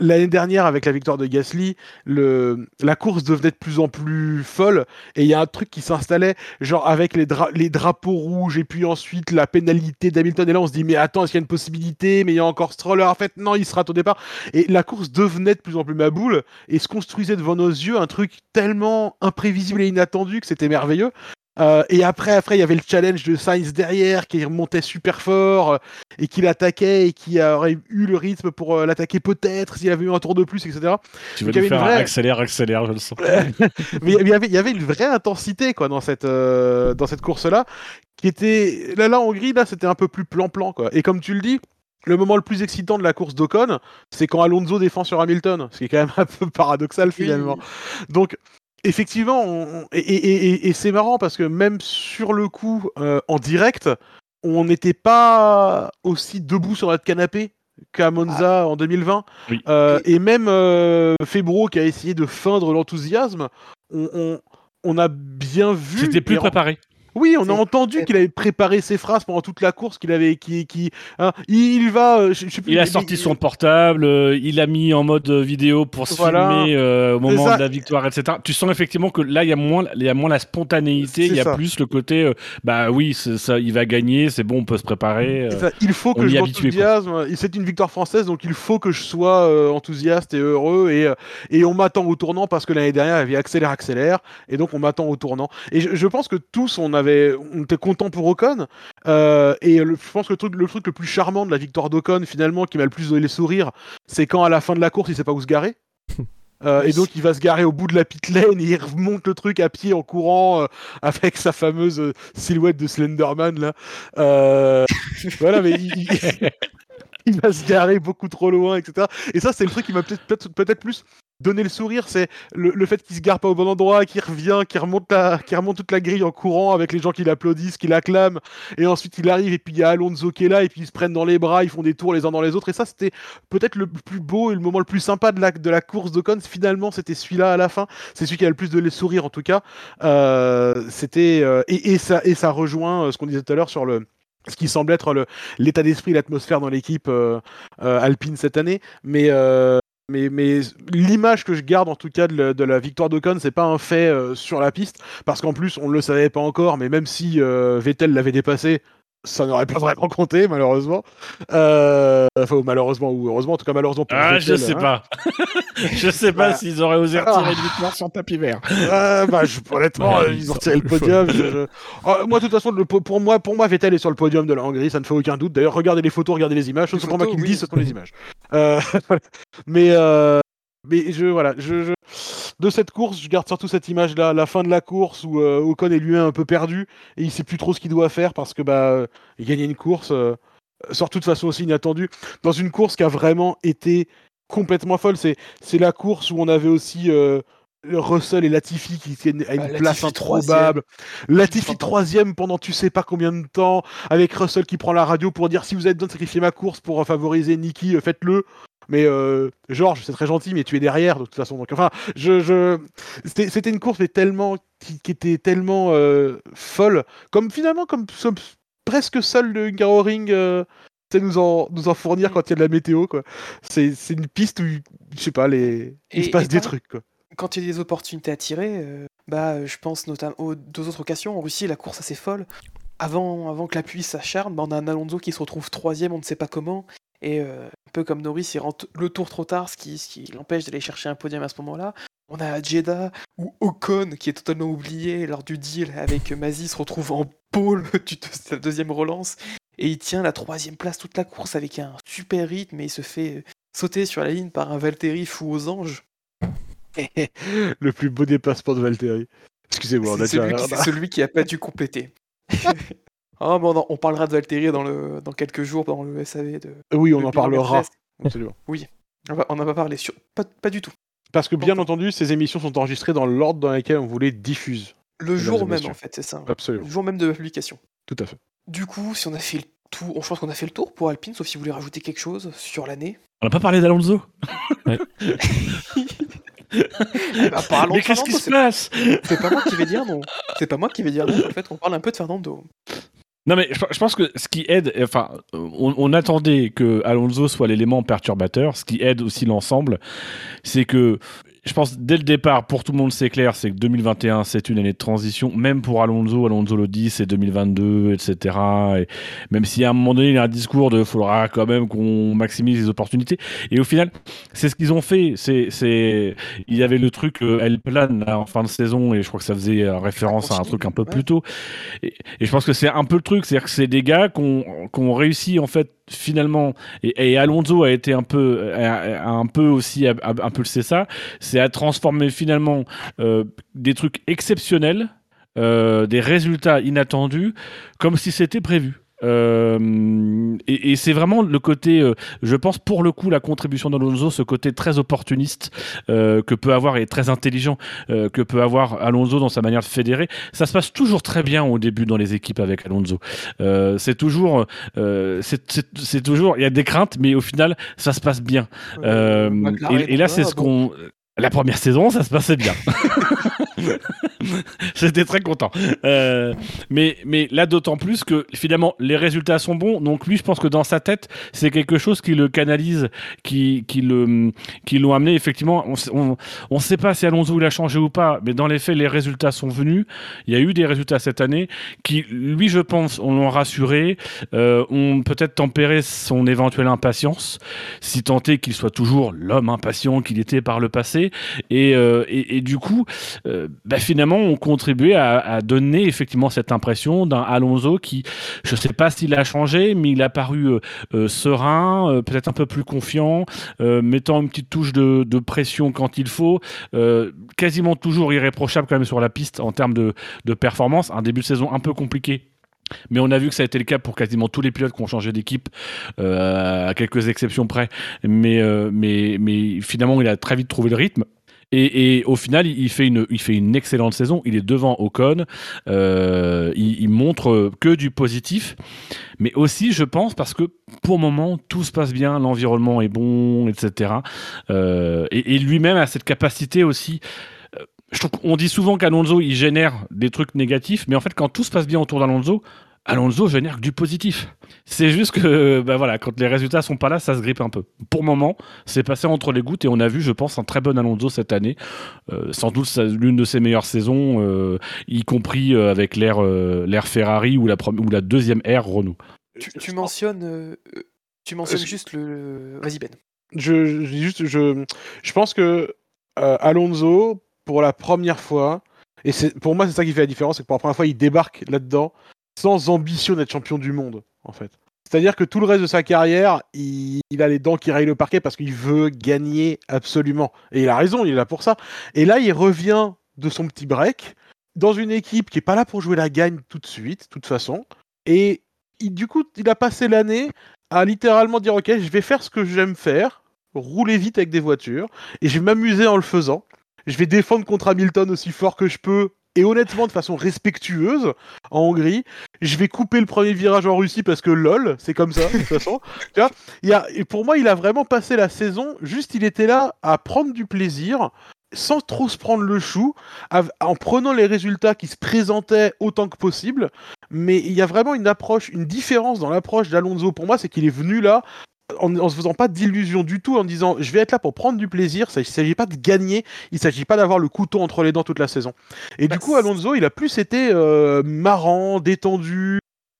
L'année dernière, avec la victoire de Gasly, le, la course devenait de plus en plus folle, et il y a un truc qui s'installait, genre avec les, dra- les drapeaux rouges, et puis ensuite la pénalité d'Hamilton, et là on se dit, mais attends, est-ce qu'il y a une possibilité? Mais il y a encore Stroller, en fait, non, il se rate au départ. Et la course devenait de plus en plus ma boule, et se construisait devant nos yeux un truc tellement imprévisible et inattendu que c'était merveilleux. Euh, et après, après, il y avait le challenge de Sainz derrière qui remontait super fort euh, et qui l'attaquait et qui aurait eu le rythme pour euh, l'attaquer peut-être s'il avait eu un tour de plus, etc. Tu vas faire vraie- accélère, accélère, je le sens. Mais il y avait, il y avait une vraie intensité quoi dans cette dans cette course là qui était là là en Hongrie là c'était un peu plus plan-plan quoi. Et comme tu le dis. Le moment le plus excitant de la course d'Ocon, c'est quand Alonso défend sur Hamilton, ce qui est quand même un peu paradoxal finalement. Donc, effectivement, on- et, et- et- et c'est marrant parce que même sur le coup, euh, en direct, on n'était pas aussi debout sur notre canapé qu'à Monza en 2020. Oui. Euh, et même euh, Febro qui a essayé de feindre l'enthousiasme, on, on- on a bien vu. C'était plus préparé. Oui, on a entendu qu'il avait préparé ses phrases pendant toute la course, qu'il avait, qui, qui, hein, il va, euh, je, je sais plus, Il a mais- sorti son portable, euh, il a mis en mode euh, vidéo pour se Voilà. filmer euh, au moment ça. de la victoire, etc. Tu sens effectivement que là, il y a moins, il y a moins la spontanéité, il y a ça. plus le côté, euh, bah oui, ça, il va gagner, c'est bon, on peut se préparer. euh. Il faut que y je est habitué, m'enthousiasme. Et C'est une victoire française, donc il faut que je sois euh, enthousiaste et heureux. Et, euh, et on m'attend au tournant parce que l'année dernière, il y avait accélère, accélère. Et donc on m'attend au tournant. Et je, je pense que tous, on avait, on était contents pour Ocon. Euh, et le- je pense que le truc, le truc le plus charmant de la victoire d'Ocon, finalement, qui m'a le plus donné les sourires, c'est quand à la fin de la course, il sait pas où se garer. Euh, Et donc il va se garer au bout de la pit lane et il remonte le truc à pied en courant euh, avec sa fameuse euh, silhouette de Slenderman là. Voilà, mais il, il- il va se garer beaucoup trop loin, etc. Et ça, c'est le truc qui m'a peut-être plus donné le sourire, c'est le, fait qu'il se gare pas au bon endroit, qu'il revient, qu'il remonte, la, remonte toute la grille en courant avec les gens qui l'applaudissent, qui l'acclament, et ensuite il arrive et puis il y a Alonso qui est là et puis ils se prennent dans les bras, ils font des tours les uns dans les autres, et ça c'était peut-être le plus beau et le moment le plus sympa de la, de la course. Finalement, c'était celui-là à la fin, c'est celui qui a le plus de les sourires en tout cas. Euh, c'était euh, et, ça et ça rejoint euh, ce qu'on disait tout à l'heure sur le ce qui semble être l'état d'esprit, l'atmosphère dans l'équipe alpine cette année. Mais, mais, l'image que je garde en tout cas de, la- de victoire d'Ocon, c'est pas un fait euh, sur la piste, parce qu'en plus on ne le savait pas encore, mais même si euh, Vettel l'avait dépassé, ça n'aurait pas vraiment compté malheureusement. Euh, enfin malheureusement ou heureusement, en tout cas malheureusement pour Ah, je sais hein. pas. je sais pas Bah. s'ils auraient osé retirer Ah. une victoire sur tapis vert. Ah, bah, je- honnêtement, Ouais, euh, ils ont retiré le podium. je- Ah, moi, de toute façon, le pour moi, pour moi, Vettel est sur le podium de la Hongrie, ça ne fait aucun doute. D'ailleurs, regardez les photos, regardez les images. Ce sont pas moi qui le oui. dis, ce sont les images. Euh, mais, euh, mais je, voilà, je- de cette course, je garde surtout cette image-là, la fin de la course où euh, Ocon est lui-même un peu perdu et il sait plus trop ce qu'il doit faire parce que bah, euh, il gagnait une course, euh, surtout de façon aussi inattendue, dans une course qui a vraiment été complètement folle. C'est, la course où on avait aussi Russell et Latifi qui tiennent à une place improbable. Latifi Troisième. pendant tu sais pas combien de temps, avec Russell qui prend la radio pour dire si vous avez besoin de sacrifier ma course pour euh, favoriser Nicky, euh, faites-le. Mais euh, Georges, c'est très gentil, mais tu es derrière de toute façon. Donc, enfin, je, je... C'était, une course mais tellement qui, qui était tellement euh, folle, comme finalement comme, comme presque seul le Hungaroring euh, sait nous en nous en fournir quand il y a de la météo quoi. C'est, c'est une piste où je sais pas les il se passe des trucs quoi. Quand il y a des opportunités à tirer, euh, bah, euh, je pense notamment aux deux autres occasions. En Russie, la course assez folle. Avant, avant que la pluie s'acharne, bah, on a un Alonso qui se retrouve troisième, on ne sait pas comment. Et euh, un peu comme Norris, il rentre le tour trop tard, ce qui, l'empêche d'aller chercher un podium à ce moment-là. On a Jeddah, où Ocon, qui est totalement oublié lors du deal avec Mazzi, se retrouve en pôle de sa deuxième relance. Et il tient la troisième place toute la course avec un super rythme et il se fait sauter sur la ligne par un Valtteri fou aux anges. Le plus beau dépassement de Valtteri. Excusez-moi, on a C'est déjà celui, qui- c'est celui qui a pas dû compléter. Ah, bon, on, on parlera de Valtteri dans, le, dans quelques jours dans le SAV. De, Oui, on en parlera. Absolument. On va- on n'en va parler sur. Pas, pas du tout. Parce que bien entendu, ces émissions sont enregistrées dans l'ordre dans lequel on voulait diffuse. Le jour même, en fait, c'est ça. Absolument, Le jour même de la publication. tout à fait. Du coup, si on a fait le tour, je pense qu'on a fait le tour pour Alpine, sauf si vous voulez rajouter quelque chose sur l'année. On n'a pas parlé d'Alonso? Eh ben, parlons Mais qu'est-ce qui se c'est- passe C'est pas moi qui vais dire non. C'est pas moi qui vais dire non. En fait, on parle un peu de Fernando. Non mais je, je pense que ce qui aide, enfin, on, on attendait que Alonso soit l'élément perturbateur. Ce qui aide aussi l'ensemble, c'est que je pense dès le départ, pour tout le monde, c'est clair, c'est que 2021, c'est une année de transition. Même pour Alonso, Alonso le dit, c'est 2022, etc. Et même si à un moment donné, il y a un discours de faudra quand même qu'on maximise les opportunités. Et au final, c'est ce qu'ils ont fait. C'est, c'est, il y avait le truc euh, El Plan là, en fin de saison, et je crois que ça faisait euh, référence à un truc un peu plus tôt. Et, et je pense que c'est un peu le truc, c'est-à-dire que c'est des gars qui ont, qui ont réussi en fait finalement, et, et Alonso a été un peu, a, a un peu aussi c'est ça, c'est à transformer finalement euh, des trucs exceptionnels, euh, des résultats inattendus, comme si c'était prévu. Euh, et, et c'est vraiment le côté, euh, je pense pour le coup, la contribution d'Alonso, ce côté très opportuniste euh, que peut avoir et très intelligent que peut avoir Alonso dans sa manière de fédérer. Ça se passe toujours très bien au début dans les équipes avec Alonso. C'est toujours, c'est- toujours, il y a des craintes, mais au final, ça se passe bien. Et, et là, c'est ce qu'on. La première saison, ça se passait bien. J'étais très content. Euh, mais, mais là, d'autant plus que finalement, les résultats sont bons. Donc, lui, je pense que dans sa tête, c'est quelque chose qui le canalise, qui, qui le, qui l'ont amené. Effectivement, on ne sait pas si Alonso il a changé ou pas, mais dans les faits, les résultats sont venus. Il y a eu des résultats cette année qui, lui, je pense, on l'ont rassuré, euh, ont peut-être tempéré son éventuelle impatience, si tant est qu'il soit toujours l'homme impatient qu'il était par le passé. Et, euh, et, et du coup, bah, finalement, ont contribué à, donner effectivement cette impression d'un Alonso qui, je ne sais pas s'il a changé, mais il a paru euh, euh, serein, euh, peut-être un peu plus confiant, mettant une petite touche de, pression quand il faut, quasiment toujours irréprochable quand même sur la piste en termes de, performance. Un début de saison un peu compliqué. Mais on a vu que ça a été le cas pour quasiment tous les pilotes qui ont changé d'équipe, à quelques exceptions près. Mais finalement, il a très vite trouvé le rythme. Et, au final, il fait, une, il fait une excellente saison. Il est devant Ocon. Euh, il, montre que du positif. Mais aussi, je pense, parce que pour le moment, tout se passe bien, l'environnement est bon, etc. Euh, et, lui-même a cette capacité aussi. euh, qu'on dit souvent qu'Alonso, il génère des trucs négatifs. Mais en fait, quand tout se passe bien autour d'Alonso, Alonso génère que du positif. C'est juste que, bah voilà, quand les résultats sont pas là, ça se grippe un peu. Pour le moment, c'est passé entre les gouttes et on a vu, je pense, un très bon Alonso cette année. Euh, sans doute l'une de ses meilleures saisons, euh, y compris euh, avec l'ère euh, l'ère Ferrari ou la, prom- ou la deuxième ère Renault. Tu, tu mentionnes, tu mentionnes juste le. Vas-y Ben. je, juste, je, je pense que euh, Alonso, pour la première fois, et c'est pour moi c'est ça qui fait la différence, c'est que pour la première fois il débarque là-dedans sans ambition d'être champion du monde, en fait. C'est-à-dire que tout le reste de sa carrière, il, a les dents qui rayent le parquet parce qu'il veut gagner absolument. Et il a raison, il est là pour ça. Et là, il revient de son petit break dans une équipe qui est pas là pour jouer la gagne tout de suite, de toute façon. Et du coup, il a passé l'année à littéralement dire ok, je vais faire ce que j'aime faire, rouler vite avec des voitures, et je vais m'amuser en le faisant. Je vais défendre contre Hamilton aussi fort que je peux, et honnêtement de façon respectueuse en Hongrie. Je vais couper le premier virage en Russie parce que lol, c'est comme ça de toute façon. Tu vois, a, et pour moi, il a vraiment passé la saison. Juste, il était là à prendre du plaisir. Sans trop se prendre le chou, en prenant les résultats qui se présentaient autant que possible, mais il y a vraiment une approche, une différence dans l'approche d'Alonso. Pour moi, c'est qu'il est venu là en, en se faisant pas d'illusions du tout, en disant je vais être là pour prendre du plaisir. Ça, il s'agit pas de gagner, il s'agit pas d'avoir le couteau entre les dents toute la saison. Et Bah, du coup, Alonso, il a plus été euh, marrant, détendu.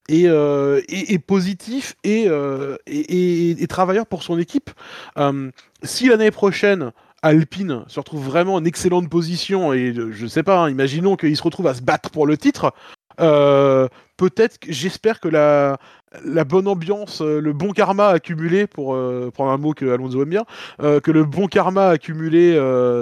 Et, euh, et, et positif et, euh, et, travailleur pour son équipe. Si l'année prochaine, Alpine se retrouve vraiment en excellente position, et je sais pas, hein, imaginons qu'il se retrouve à se battre pour le titre, euh, peut-être, j'espère que la, la bonne ambiance, euh, le bon karma accumulé, pour euh, prendre un mot que Alonso aime bien, euh, que le bon karma accumulé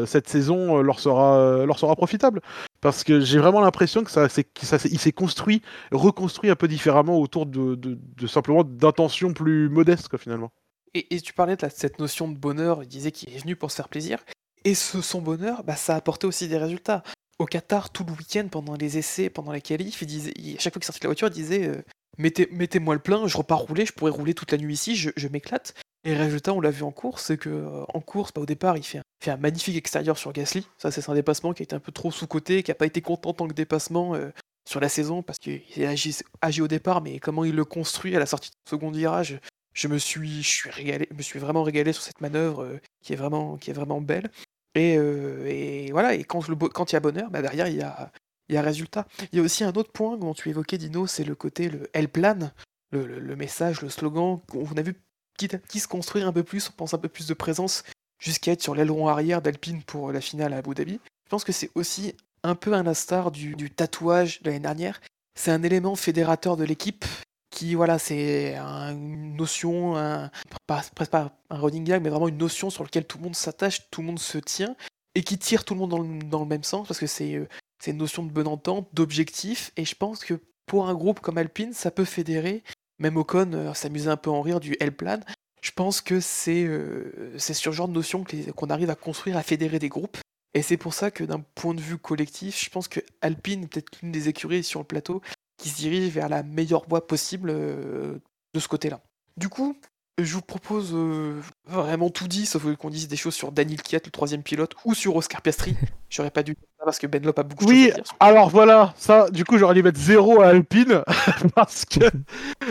cette saison leur, sera, leur sera profitable. Parce que j'ai vraiment l'impression que ça, que il s'est construit, reconstruit un peu différemment autour de, simplement d'intentions plus modestes, finalement. Et, tu parlais de cette notion de bonheur, il disait qu'il est venu pour se faire plaisir. Et ce, son bonheur, bah, ça a apporté aussi des résultats. Au Qatar, tout le week-end, pendant les essais, pendant les qualifs, il disait, à chaque fois qu'il sortait de la voiture, il disait Mettez, Mettez-moi le plein, je repars rouler, je pourrais rouler toute la nuit ici, je, m'éclate. Et résultat, on l'a vu en course, c'est que euh, en course, bah, au départ, il fait, un, magnifique extérieur sur Gasly. Ça, c'est un dépassement qui a été un peu trop sous-coté, qui n'a pas été content en tant que dépassement euh, sur la saison, parce qu'il a agi, au départ, mais comment il le construit à la sortie du second virage, je me suis, je suis régalé, me suis vraiment régalé sur cette manœuvre euh, qui est vraiment, qui est vraiment belle. Et, voilà, et quand il y a bonheur, bah derrière il y a, il y a résultat. Il y a aussi un autre point dont tu évoquais, Dino, c'est le côté le L-plan, le, le- le message, le slogan qu'on on a vu petit se construire un peu plus, on pense un peu plus de présence jusqu'à être sur l'aileron arrière d'Alpine pour la finale à Abu Dhabi. Je pense que c'est aussi un peu un instar du, tatouage de l'année dernière. C'est un élément fédérateur de l'équipe qui, voilà, c'est un- une notion, un, pas, presque pas un running gag, mais vraiment une notion sur laquelle tout le monde s'attache, tout le monde se tient, et qui tire tout le monde dans le, dans le même sens, parce que c'est euh, c'est une notion de bonne entente, d'objectif, et je pense que pour un groupe comme Alpine, ça peut fédérer. Même Ocon euh, s'amusait un peu en rire du L-plan. Je pense que c'est euh, c'est sur ce genre de notion qu'on arrive à construire, à fédérer des groupes. Et c'est pour ça que d'un point de vue collectif, je pense que Alpine est peut-être l'une des écuries sur le plateau qui se dirige vers la meilleure voie possible euh, de ce côté-là. Du coup, je vous propose euh, vraiment tout dit, sauf qu'on dise des choses sur Daniel Kiat, le troisième pilote, ou sur Oscar Piastri. J'aurais pas dû dire ça parce que Ben Lop a beaucoup de Oui, choses à dire. alors voilà, ça, du coup, j'aurais dû mettre zéro à Alpine, parce que,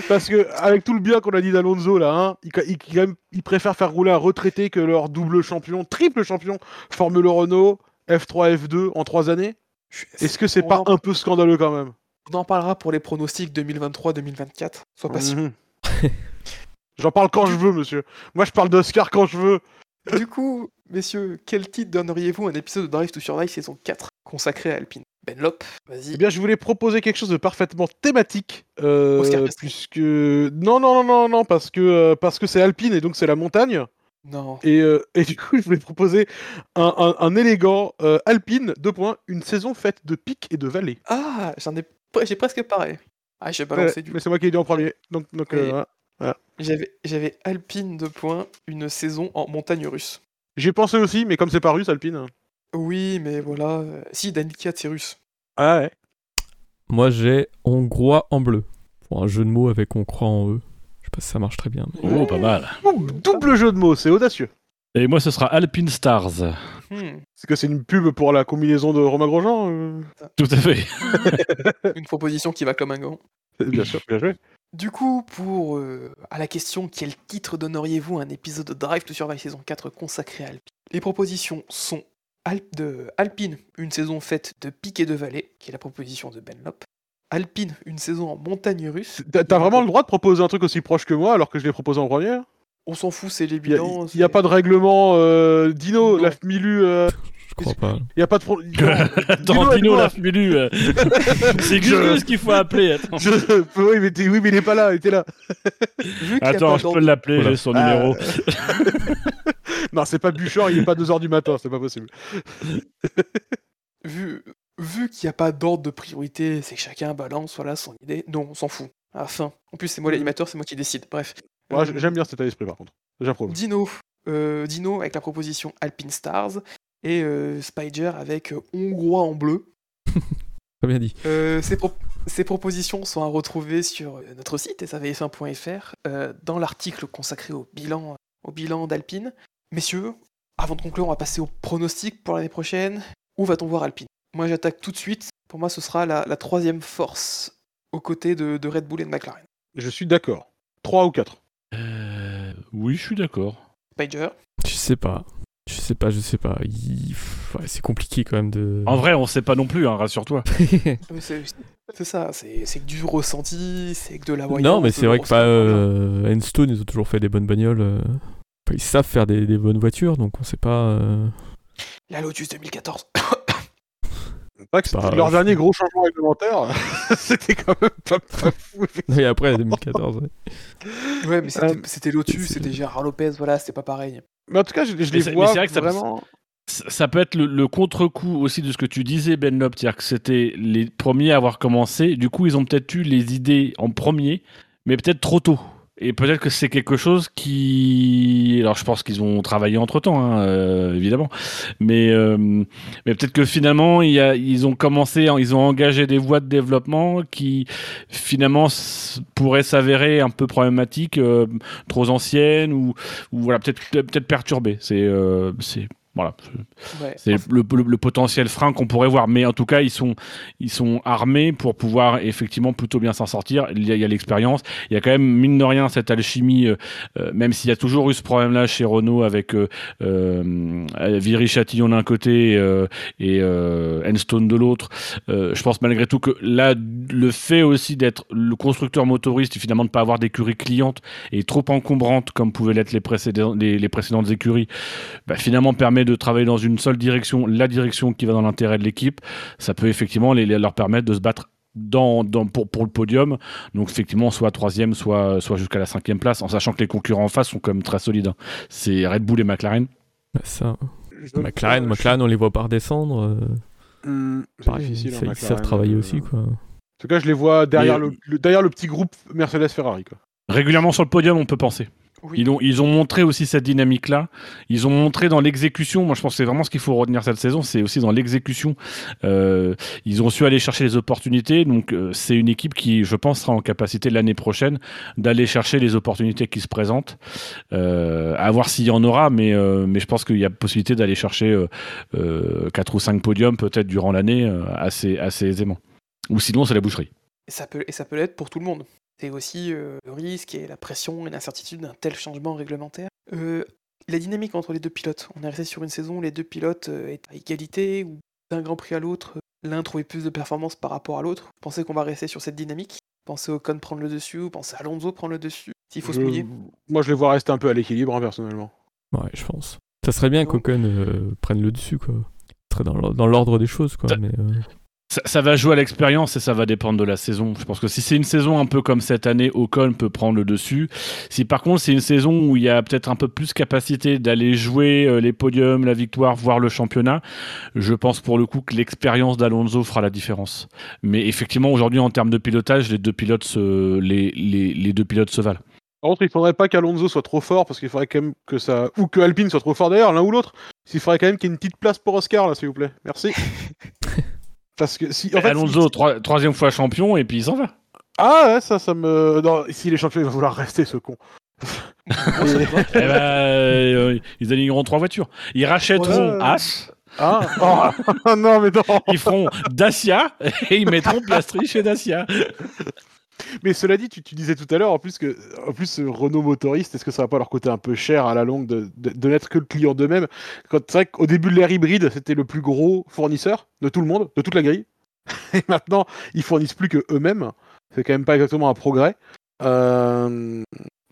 parce que, avec tout le bien qu'on a dit d'Alonso, là, hein, il, il, quand même, il préfère faire rouler un retraité que leur double champion, triple champion, Formule Renault, F3, F2 en trois années. Est-ce que c'est pas un peu scandaleux quand même? On en parlera pour les pronostics 2023-2024. Sois patient. J'en parle quand je veux, monsieur. Moi, je parle d'Oscar quand je veux. Du coup, messieurs, quel titre donneriez-vous à un épisode de Drive to Survive saison 4 consacré à Alpine? Ben Lop, vas-y. Eh bien, je voulais proposer quelque chose de parfaitement thématique, euh, Oscar puisque non, non, non, non, non, parce que euh, parce que c'est Alpine et donc c'est la montagne. Non. Et, euh, et du coup, je voulais proposer un, un- un élégant euh, Alpine, deux points, une saison faite de pics et de vallées. Ah, j'en ai, j'ai presque pareil. Ah, j'ai balancé Ouais, du mais c'est moi qui ai dit en premier. Donc, donc Oui. euh, voilà. J'avais, j'avais Alpine de points, une saison en montagne russe. J'y ai pensé aussi, mais comme c'est pas russe, Alpine. Oui, mais voilà. euh, Si, Danica, c'est russe. Ah ouais. Moi, j'ai hongrois en bleu. Pour un jeu de mots avec on croit en eux. Je sais pas si ça marche très bien. mais- Oh, pas mal. Ouh, double jeu de mots, c'est audacieux. Et moi, ce sera Alpine Stars. Hmm, C'est que c'est une pub pour la combinaison de Romain Grosjean euh Tout à fait. Une proposition qui va comme un gant. Bien sûr, bien joué. Du coup, pour euh, à la question quel titre donneriez-vous à un épisode de Drive to Survive saison 4 consacré à Alpine? Les propositions sont de Alpine, une saison faite de pics et de vallées, qui est la proposition de Ben Lop. Alpine, une saison en montagne russe. T'as vraiment le droit de proposer un truc aussi proche que moi alors que je l'ai proposé en première? On s'en fout, c'est Il n'y a, l'évident. y a pas de règlement euh, Dino, Non. la Milu, euh, Je crois pas. il y a pas de pro- Attends, Dino, Dino, aide-moi. la Fumelu. euh, C'est Gus qu'il faut appeler. Attends, Je- oui, mais t'es- oui, mais il est pas là, il était là. Attends je peux l'appeler, Voilà. j'ai son Ah, numéro. non, c'est pas Bouchard, il est pas 2h du matin, c'est pas possible. vu, vu qu'il n'y a pas d'ordre de priorité, c'est que chacun balance voilà, son idée. Non, on s'en fout. À la fin. En plus, c'est moi l'animateur, c'est moi qui décide. Bref. Euh, j'aime bien cet état d'esprit par contre. J'approuve. Dino, euh, Dino avec la proposition Alpine Stars et euh, Spider avec euh, Hongrois en bleu. Très bien dit. Euh, ces, pro- ces propositions sont à retrouver sur notre site savf1.fr euh, dans l'article consacré au bilan, au bilan d'Alpine. Messieurs, avant de conclure, on va passer au pronostic pour l'année prochaine. Où va-t-on voir Alpine? Moi, j'attaque tout de suite. Pour moi, ce sera la, la troisième force aux côtés de, de Red Bull et de McLaren. Je suis d'accord. 3 ou 4. Euh, oui, je suis d'accord. Spider, Je sais pas. Je sais pas, je sais pas. Il- ouais, c'est compliqué quand même de. En vrai, on sait pas non plus, hein, rassure-toi. C'est c'est ça, c'est que du ressenti, c'est que de la voyance. non, mais c'est vrai que pas. Euh, Enstone, ils ont toujours fait des bonnes bagnoles. euh. Enfin, ils savent faire des, des bonnes voitures, donc on sait pas. euh, La Lotus 2014. Pas que c'était Bah, leur je- dernier gros changement réglementaire. c'était quand même pas, pas fou. Et après, 2014. ouais. ouais, mais c'était Euh, c'était Lotus, c'était Gérard Lopez, voilà, c'était pas pareil. Mais en tout cas, je, les vois c'est vrai que ça- vraiment. Ça ça peut être le, le contre-coup aussi de ce que tu disais, Ben Lop, c'est-à-dire que c'était les premiers à avoir commencé. Du coup, ils ont peut-être eu les idées en premier, mais peut-être trop tôt. Et peut-être que c'est quelque chose qui. Alors, je pense qu'ils ont travaillé entre temps, évidemment. Mais, euh, mais peut-être que finalement, y a, ils ont commencé, ils ont engagé des voies de développement qui finalement pourraient s'avérer un peu problématiques, euh, trop anciennes ou, ou voilà, peut-être peut-être perturbées. C'est euh, c'est Voilà. Ouais. C'est le, le- le potentiel frein qu'on pourrait voir. Mais en tout cas, ils sont, ils sont armés pour pouvoir effectivement plutôt bien s'en sortir. Il y a l'expérience. Il y a quand même, mine de rien, cette alchimie, euh, euh, même s'il y a toujours eu ce problème-là chez Renault avec euh, euh, Viry-Châtillon d'un côté et Enstone de l'autre. Je pense malgré tout que là, le fait aussi d'être le constructeur motoriste et finalement de ne pas avoir d'écurie cliente et trop encombrante comme pouvaient l'être les, précédents- les- les précédentes écuries, bah, finalement permet de travailler dans une seule direction, la direction qui va dans l'intérêt de l'équipe. Ça peut effectivement les- les- leur permettre de se battre dans, dans- pour, pour le podium. Donc effectivement, soit troisième, soit, soit jusqu'à la cinquième place, en sachant que les concurrents en face sont quand même très solides. hein. C'est Red Bull et McLaren. Ça. Je- McLaren, je- McLaren, on les voit pas redescendre. c'est pareil, difficile, ils, hein, ils savent travailler euh, aussi, quoi. En tout cas, je les vois derrière, Mais- le, le- derrière le petit groupe Mercedes-Ferrari. Régulièrement sur le podium, on peut penser. Oui. Ils ont, ils ont montré aussi cette dynamique-là. Ils ont montré dans l'exécution. Moi, je pense que c'est vraiment ce qu'il faut retenir cette saison. C'est aussi dans l'exécution. Euh, ils ont su aller chercher les opportunités. Donc, euh, c'est une équipe qui, je pense, sera en capacité l'année prochaine d'aller chercher les opportunités qui se présentent. Euh, à voir s'il y en aura, mais, euh, mais je pense qu'il y a possibilité d'aller chercher euh, euh, 4 ou 5 podiums peut-être durant l'année euh, assez, assez aisément. Ou sinon, c'est la boucherie. Et ça peut, et ça peut l'être pour tout le monde. C'est aussi euh, le risque et la pression et l'incertitude d'un tel changement réglementaire. Euh, la dynamique entre les deux pilotes. On est resté sur une saison où les deux pilotes euh, étaient à égalité, ou d'un Grand Prix à l'autre, l'un trouvait plus de performance par rapport à l'autre. Vous pensez qu'on va rester sur cette dynamique? Pensez Ocon prendre le dessus, ou pensez Alonso prendre le dessus? S'il faut se mouiller Moi, je les vois rester un peu à l'équilibre, hein, personnellement. Ouais, je pense. Ça serait bien qu'Ocon euh, prenne le dessus, quoi. Ce serait dans l'or- dans l'ordre des choses, quoi. Ça- Mais, euh, Ça, ça va jouer à l'expérience et ça va dépendre de la saison. Je pense que si c'est une saison un peu comme cette année, Ocon peut prendre le dessus. Si par contre c'est une saison où il y a peut-être un peu plus capacité d'aller jouer euh, les podiums, la victoire, voire le championnat, je pense pour le coup que l'expérience d'Alonso fera la différence. Mais effectivement aujourd'hui en termes de pilotage, les deux pilotes se, les, les, les deux pilotes se valent. Par contre, il faudrait pas qu'Alonso soit trop fort, parce qu'il faudrait quand même que ça. Ou que Alpine soit trop fort d'ailleurs, l'un ou l'autre. Il faudrait quand même qu'il y ait une petite place pour Oscar, là, s'il vous plaît. Merci. parce que si. En fait, Alonso si- trois- troisième fois champion et puis il s'en va. Ah ouais, ça, ça me. Non, s'il est champion, il va vouloir rester, ce con. Et- Eh ben, euh, ils aligneront trois voitures. Ils rachèteront Ouais. As. Ah oh, non, mais non Ils feront Dacia et ils mettront Piastri chez Dacia. Mais cela dit, tu, disais tout à l'heure, en plus que, en plus, euh, Renault motoriste, est-ce que ça va pas leur coûter un peu cher à la longue de, n'être que le client d'eux-mêmes? C'est vrai qu'au début de l'ère hybride, c'était le plus gros fournisseur de tout le monde, de toute la grille. Et maintenant, ils fournissent plus que eux-mêmes. C'est quand même pas exactement un progrès. Euh,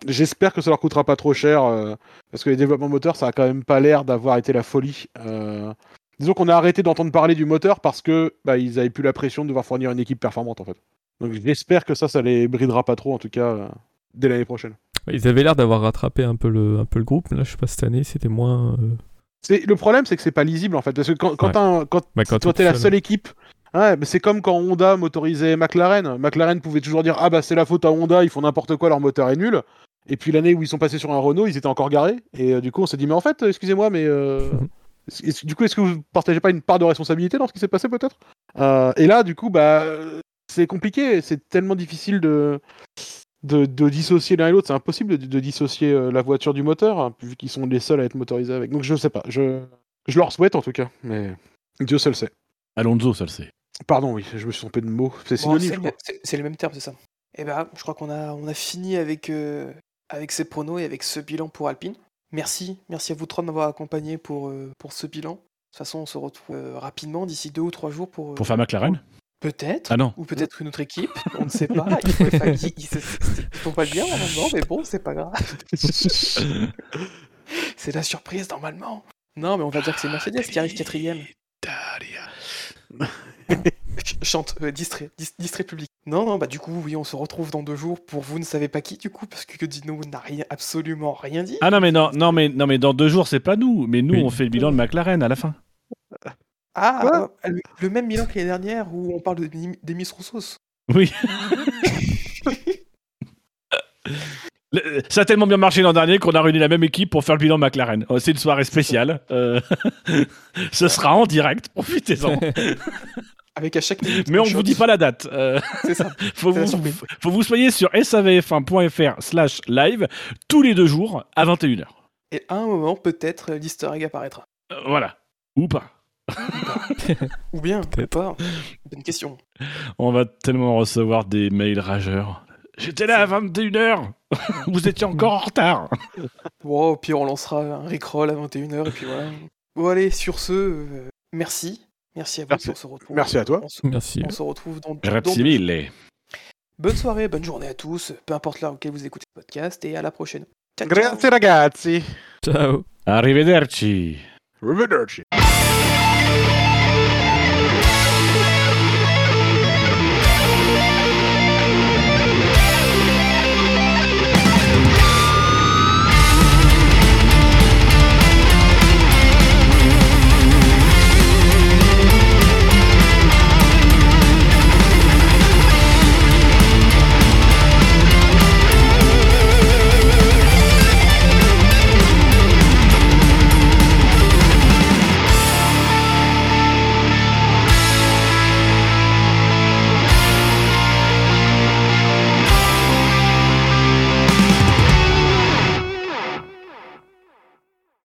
J'espère que ça leur coûtera pas trop cher, euh, parce que les développements moteurs, ça a quand même pas l'air d'avoir été la folie. Disons qu'on a arrêté d'entendre parler du moteur parce que bah, ils avaient plus la pression de devoir fournir une équipe performante en fait. Donc j'espère que ça, ça les bridera pas trop en tout cas euh, dès l'année prochaine. Ils avaient l'air d'avoir rattrapé un peu le, un peu le groupe. mais Là, je sais pas, cette année, c'était moins. euh, le problème, c'est que c'est pas lisible en fait, parce que quand, quand, Ouais. t'as un- quand, bah, quand toi t'es la seul. seule équipe, ouais, mais c'est comme quand Honda motorisait McLaren. McLaren pouvait toujours dire ah bah c'est la faute à Honda, ils font n'importe quoi, leur moteur est nul. Et puis l'année où ils sont passés sur un Renault, ils étaient encore garés. Et euh, du coup on s'est dit mais en fait, excusez-moi, mais euh, du coup est-ce que vous partagez pas une part de responsabilité dans ce qui s'est passé peut-être? Euh, Et là du coup bah c'est compliqué, c'est tellement difficile de de, de dissocier l'un et l'autre, c'est impossible de, de dissocier euh, la voiture du moteur, hein, vu qu'ils sont les seuls à être motorisés avec. Donc je sais pas, je, je leur souhaite en tout cas, mais Dieu seul sait. Alonso, le sait. Pardon, oui, je me suis trompé de mots. C'est Bon, synonyme, c'est le même- c'est- c'est ça. Et ben, je crois qu'on a, on a fini avec, euh, avec ces pronos et avec ce bilan pour Alpine. Merci, merci à vous trois de m'avoir accompagné pour, euh, pour ce bilan. De toute façon, on se retrouve euh, rapidement d'ici deux ou trois jours pour. euh, Pour faire McLaren Peut-être. Ah non. Ou peut-être une autre équipe, on ne sait pas. Ils font, enfin, ils- ils se- ils font pas le bien normalement, mais bon, c'est pas grave. C'est la surprise normalement. Non, mais on va dire que c'est Mercedes qui arrive quatrième. Ch- Chante, euh, distrait, dis- distrait public. Non, non, bah du coup, oui, on se retrouve dans deux jours pour vous ne savez pas qui, du coup, parce que Dino n'a rien, absolument rien dit. Ah non mais non, non mais non mais dans deux jours c'est pas nous, mais nous Oui. on fait le bilan de McLaren à la fin. Ah, Quoi euh, le, le même bilan que l'année dernière où on parle de d'Emis Roussos. Oui. Le- Ça a tellement bien marché l'an dernier qu'on a réuni la même équipe pour faire le bilan McLaren. Oh, C'est une soirée spéciale. Euh, Ce sera en direct, profitez-en. Avec à chaque minute. Mais un on shot. vous dit pas la date. Euh, C'est ça. faut, C'est la vous, surprise. faut vous soigner sur savf1.fr slash live tous les deux jours à 21h. Et à un moment, peut-être, l'easter egg apparaîtra. Euh, voilà. Ou pas. Ou bien, Peut-être. pas. Bonne question. On va tellement recevoir des mails rageurs. J'étais là à 21h Vous étiez encore en retard Bon, au pire, on lancera un Rickroll à 21h et puis voilà. Bon, allez, sur ce, euh, merci. Merci à vous, Merci. puis on se retrouve. Merci à toi. On se, Merci. on se retrouve dans, dans mille. Bonne soirée, bonne journée à tous, peu importe l'heure auquel vous écoutez le podcast, et à la prochaine. Ciao, ciao. Grazie ragazzi. Ciao. Arrivederci Arrivederci.